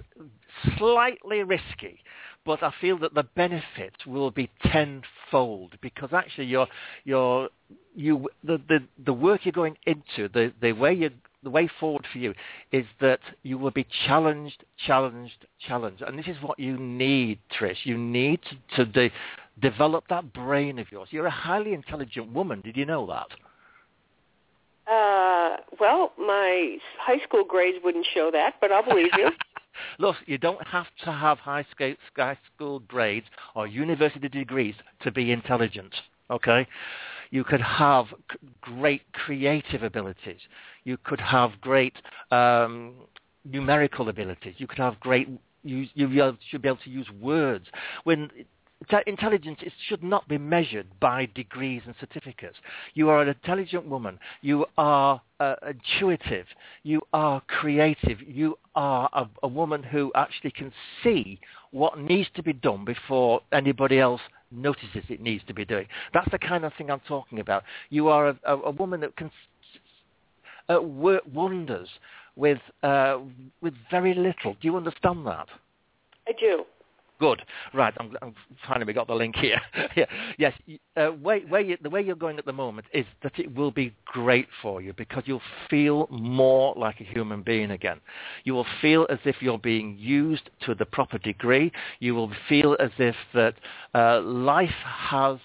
slightly risky, but I feel that the benefit will be tenfold because actually you're, you're, you, the, the, the work you're going into, the, the way you the way forward for you is that you will be challenged, challenged, challenged. And this is what you need, Trish. You need to, to develop that brain of yours. You're a highly intelligent woman. Did you know that? Uh, well, my high school grades wouldn't show that, but I'll believe you. Look, you don't have to have high school grades or university degrees to be intelligent. Okay, you could have great creative abilities. You could have great um, numerical abilities. You could have great. You, you should be able to use words. When intelligence is, should not be measured by degrees and certificates. You are an intelligent woman. You are uh, intuitive. You are creative. You are a, a woman who actually can see what needs to be done before anybody else notices it needs to be doing. That's the kind of thing I'm talking about. You are a, a, a woman that can uh, work wonders with uh, with very little. Do you understand that? I do. Good. Right. I'm, I'm finally we got the link here. yeah. Yes. Uh, you, the way you're going at the moment is that it will be great for you because you'll feel more like a human being again. You will feel as if you're being used to the proper degree. You will feel as if that uh, life has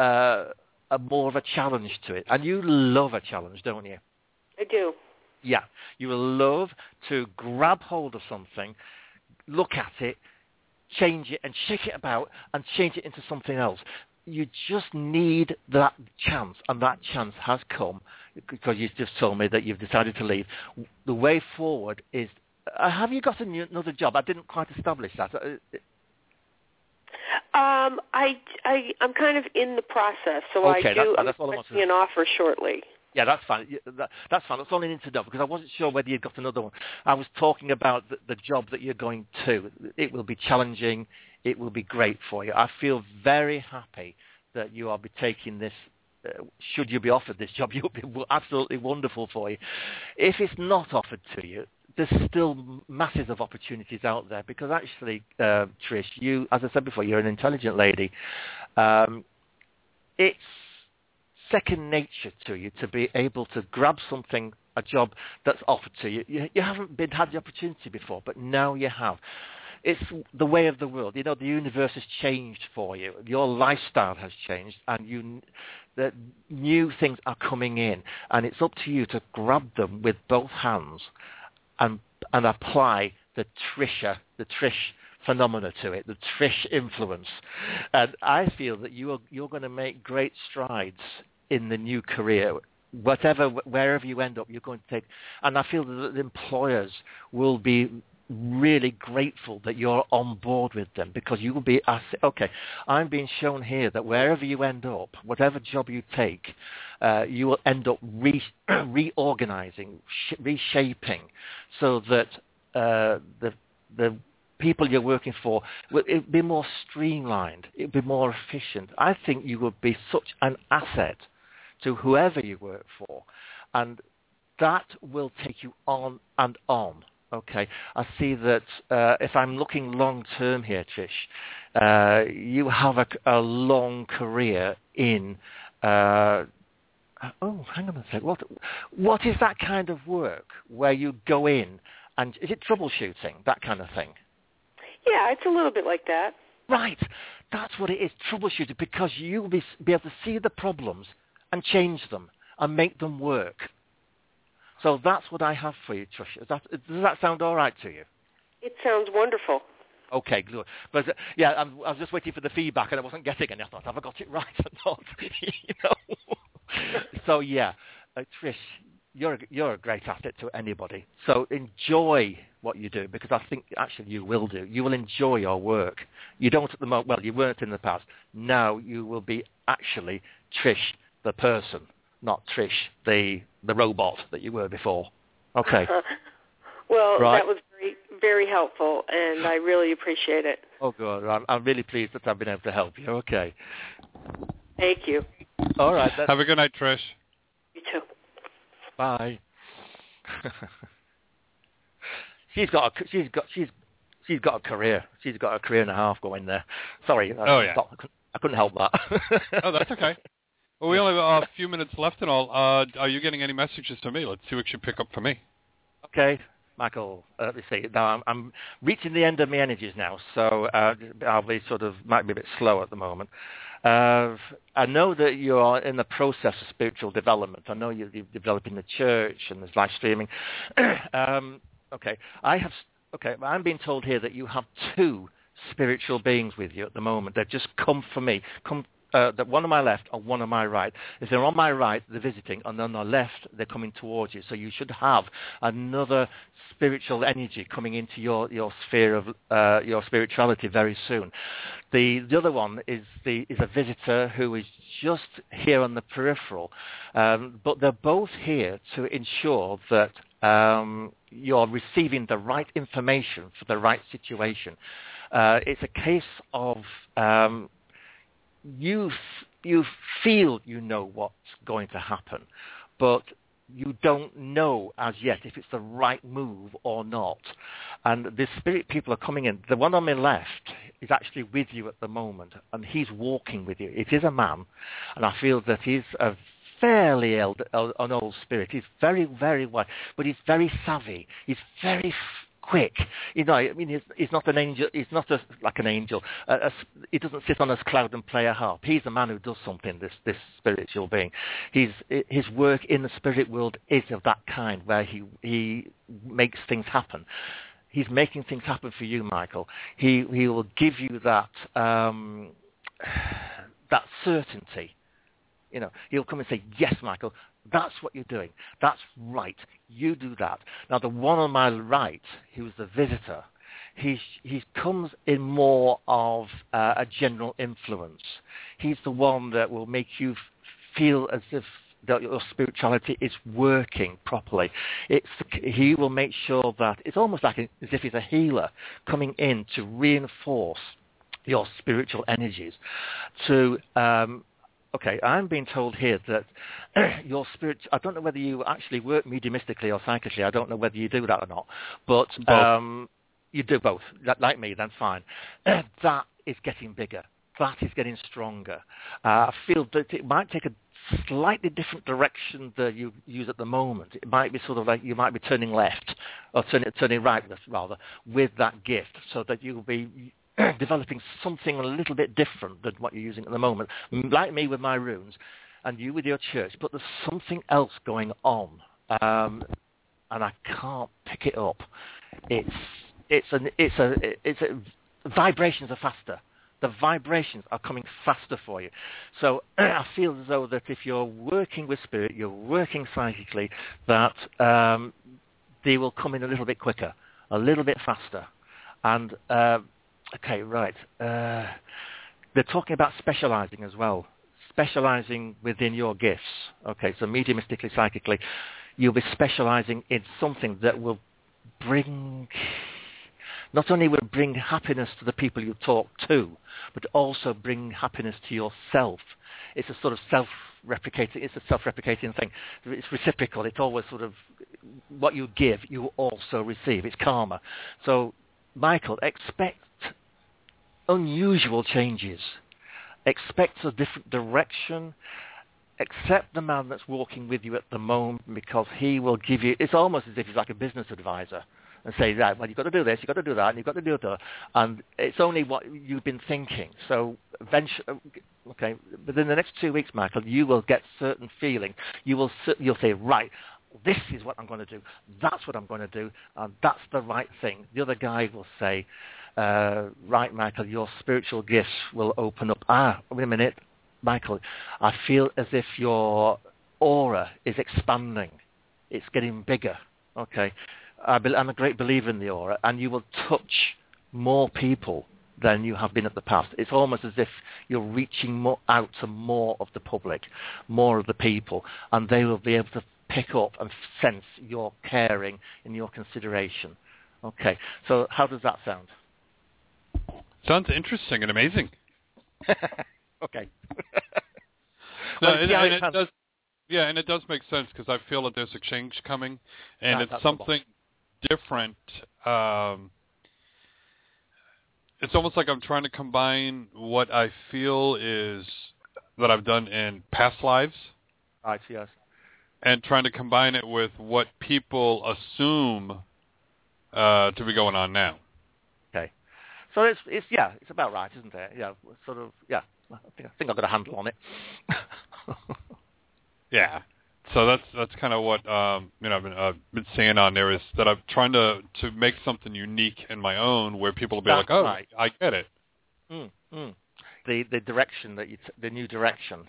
uh, a more of a challenge to it, and you love a challenge, don't you? I do. Yeah, you will love to grab hold of something, look at it, change it and shake it about and change it into something else. You just need that chance, and that chance has come because you've just told me that you've decided to leave. The way forward is, uh, have you got another job? I didn't quite establish that. Uh, Um, I, I, I'm kind of in the process, so Okay, I that's do. fine. I'm That's all I wanted expecting an offer shortly. Yeah, that's fine. That- That's fine. That's all I need to know because I wasn't sure whether you'd got another one. I was talking about the, the job that you're going to. It will be challenging. It will be great for you. I feel very happy that you are be taking this. Uh, should you be offered this job, it will be absolutely wonderful for you. If it's not offered to you, there's still masses of opportunities out there because actually, uh, Trish, you, as I said before, you're an intelligent lady. Um, it's second nature to you to be able to grab something, a job that's offered to you. You, you haven't been had the opportunity before, but now you have. It's the way of the world. You know, the universe has changed for you. Your lifestyle has changed, and you, the new things are coming in, and it's up to you to grab them with both hands and and apply the Trisha, the Trish phenomena to it, the Trish influence. And I feel that you are you're going to make great strides in the new career. Whatever, wherever you end up, you're going to take. And I feel that employers will be really grateful that you're on board with them because you will be asked, okay, I'm being shown here that wherever you end up, whatever job you take, uh, you will end up re- reorganizing, sh- reshaping so that uh, the, the people you're working for, will it be more streamlined, it will be more efficient. I think you would be such an asset to whoever you work for. And that will take you on and on. Okay, I see that uh, if I'm looking long term here, Trish, uh, you have a, a, long career in. Uh, oh, hang on a sec. What what is that kind of work where you go in and is it troubleshooting that kind of thing? Yeah, it's a little bit like that. Right, that's what it is, troubleshooting, because you will be, be able to see the problems and change them and make them work. So that's what I have for you, Trish. That, does that sound all right to you? It sounds wonderful. Okay, good. But uh, yeah, I, I was just waiting for the feedback, and I wasn't getting any. I thought, have I got it right or not? you know. so yeah, uh, Trish, you're you're a great asset to anybody. So enjoy what you do because I think actually you will do. You will enjoy your work. You don't at the moment. Well, you weren't in the past. Now you will be actually Trish, the person not Trish, the the robot that you were before. Okay. well, right. that was very very helpful, and I really appreciate it. Oh, good. I'm, I'm really pleased that I've been able to help you. Okay. Thank you. All right. Have a good night, Trish. You too. Bye. she's got a, she's got she's she's got a career. She's got a career and a half going there. Sorry. Oh yeah. I couldn't help that. oh, that's okay. Well, we only have a few minutes left and all. Uh, are you getting any messages to me? Let's see what you pick up for me. Okay, Michael. Uh, let me see. Now I'm, I'm, reaching the end of my energies now, so uh, I'll be sort of might be a bit slow at the moment. Uh, I know that you're in the process of spiritual development. I know you're, you're developing the church and there's live streaming. um, okay, I have. Okay, I'm being told here that you have two spiritual beings with you at the moment. They've just come for me, come uh, that one on my left or one on my right. If they're on my right, they're visiting, and on the left, they're coming towards you. So you should have another spiritual energy coming into your, your sphere of uh, your spirituality very soon. The the other one is the is a visitor who is just here on the peripheral, um, but they're both here to ensure that um, you're receiving the right information for the right situation. Uh, it's a case of um, you you feel you know what's going to happen, but you don't know as yet if it's the right move or not. And the spirit people are coming in. The one on my left is actually with you at the moment, and he's walking with you. It is a man, and I feel that he's a fairly old, an old spirit. He's very, very wise, but he's very savvy. He's very quick. You know, I mean, he's, he's not an angel. He's not a, like an angel. Uh, a, he doesn't sit on his cloud and play a harp. He's a man who does something. This this spiritual being. He's his work in the spirit world is of that kind, where he he makes things happen. He's making things happen for you, Michael. He he will give you that um, that certainty. You know, he'll come and say, "Yes, Michael, that's what you're doing. That's right. You do that. Now, the one on my right, who's the visitor, he's, he comes in more of uh, a general influence. He's the one that will make you feel as if that your spirituality is working properly. It's, he will make sure that it's almost like as if he's a healer coming in to reinforce your spiritual energies, to um, okay, I'm being told here that your spirit, I don't know whether you actually work mediumistically or psychically, I don't know whether you do that or not, but um, you do both, like me, then fine. that is getting bigger. That is getting stronger. Uh, I feel that it might take a slightly different direction that you use at the moment. It might be sort of like you might be turning left or turning, turning right rather with that gift so that you'll be developing something a little bit different than what you're using at the moment. Like me with my runes, and you with your church, but there's something else going on, um, and I can't pick it up. It's it's an it's a it's a vibrations are faster. The vibrations are coming faster for you. So I feel as though that if you're working with spirit, you're working psychically, that um, they will come in a little bit quicker a little bit faster. And uh, okay, right. Uh, they're talking about specializing as well, specializing within your gifts. Okay, so mediumistically, psychically, you'll be specializing in something that will bring not only will bring happiness to the people you talk to, but also bring happiness to yourself. It's a sort of self-replicating, it's a self-replicating thing. It's reciprocal. It's always sort of what you give, you also receive. It's karma. So, Michael, expect unusual changes. Expect a different direction. Accept the man that's walking with you at the moment because he will give you, it's almost as if he's like a business advisor and say, right, well, you've got to do this, you've got to do that, and you've got to do that. And it's only what you've been thinking. So eventually, okay, within the next two weeks, Michael, you will get certain feeling. You will, you'll say, right, this is what I'm going to do. That's what I'm going to do, and that's the right thing. The other guy will say, uh, right, Michael, your spiritual gifts will open up. Ah, wait a minute, Michael, I feel as if your aura is expanding. It's getting bigger. Okay, I'm a great believer in the aura, and you will touch more people than you have been at the past. It's almost as if you're reaching more out to more of the public, more of the people, and they will be able to pick up and sense your caring and your consideration. Okay, so how does that sound? Sounds interesting and amazing. okay. no, and, and it does. Yeah, and it does make sense because I feel that there's a change coming, and it's something different. Um, it's almost like I'm trying to combine what I feel is that I've done in past lives. Right. Yes. And trying to combine it with what people assume uh, to be going on now. So it's it's yeah, it's about right, isn't it? Yeah, sort of yeah. I think, I think I've got a handle on it. yeah so that's that's kind of what um, you know I've been, uh, been saying on there is that I'm trying to to make something unique in my own where people will be that's like, oh, right. I get it. Mm, mm. The the direction that you t- the new direction,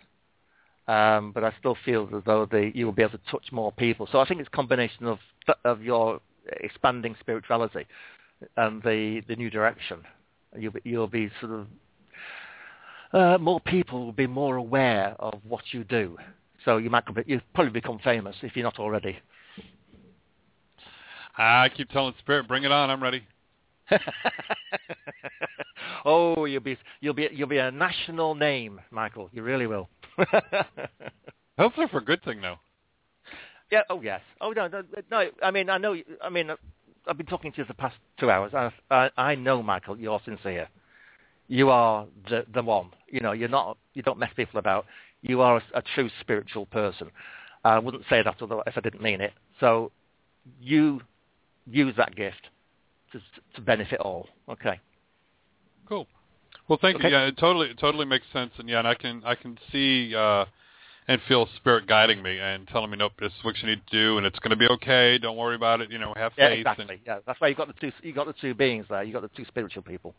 um, but I still feel as though the, you will be able to touch more people. So I think it's a combination of of your expanding spirituality and the the new direction. You'll be, you'll be sort of uh, more people will be more aware of what you do so you might you probably become famous if you're not already. I keep telling Spirit, bring it on. I'm ready. oh, you'll be you'll be you'll be a national name, Michael. You really will. Hopefully for a good thing, though. Yeah. Oh, yes. Oh no, no, no. I mean, I know. I mean, I've been talking to you for the past two hours. I, I, I know, Michael, you're sincere. You are the the one. You know, you're not. You don't mess people about you are a, a true spiritual person. I wouldn't say that if I didn't mean it. So you use that gift to, to benefit all. Okay. Cool. Well, thank okay. you. Yeah, it totally it totally makes sense, and yeah, and I can I can see uh, and feel spirit guiding me and telling me, nope, this is what you need to do, and it's going to be okay. Don't worry about it. You know, have yeah, faith. Exactly. And, yeah, that's why you got the two you got the two beings there. You got the two spiritual people.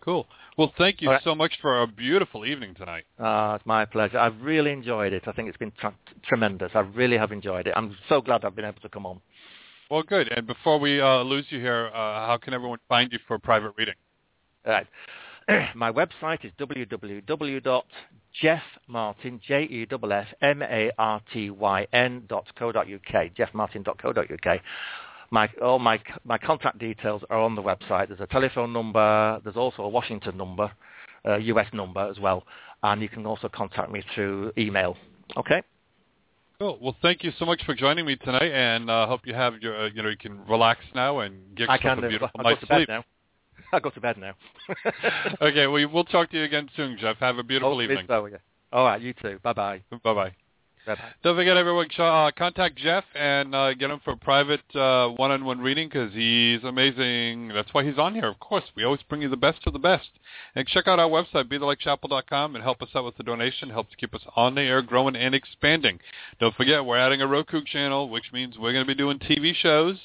Cool. Well, thank you right. so much for a beautiful evening tonight. Uh, it's my pleasure. I've really enjoyed it. I think it's been tra- tremendous. I really have enjoyed it. I'm so glad I've been able to come on. Well, good. And before we uh, lose you here, uh, how can everyone find you for private reading? All right. my website is www.jeffmartyn, J-E-F-F-M-A-R-T-Y-N dot co dot uk, jeffmartyn.co.uk my all my my contact details are on the website. There's a telephone number. There's also a Washington number, a US number as well, and you can also contact me through email. Okay. Cool. Well, thank you so much for joining me tonight, and I uh, hope you have your uh, you know you can relax now and get yourself a beautiful night's sleep. Now. I'll go to bed now. okay. Well, we'll talk to you again soon, Jeff. Have a beautiful oh, evening. So, yeah. All right. You too. Bye bye. Bye bye. Bye-bye. Don't forget, everyone, uh, contact Jeff and uh, get him for a private uh, one-on-one reading because he's amazing. That's why he's on here. Of course, we always bring you the best of the best. And check out our website, BeTheLightChapel.com, and help us out with the donation. Helps keep us on the air, growing and expanding. Don't forget, we're adding a Roku channel, which means we're going to be doing TV shows,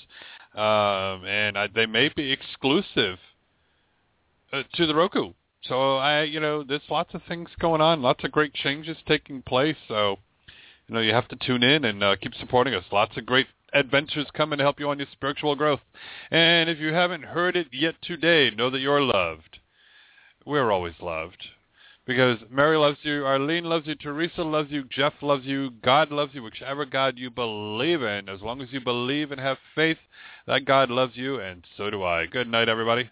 um, and I, they may be exclusive uh, to the Roku. So I, you know, there's lots of things going on, lots of great changes taking place. So you know, you have to tune in and uh, keep supporting us. Lots of great adventures coming to help you on your spiritual growth. And if you haven't heard it yet today, know that you're loved. We're always loved. Because Mary loves you, Arlene loves you, Teresa loves you, Jeff loves you, God loves you, whichever God you believe in. As long as you believe and have faith, that God loves you, and so do I. Good night, everybody.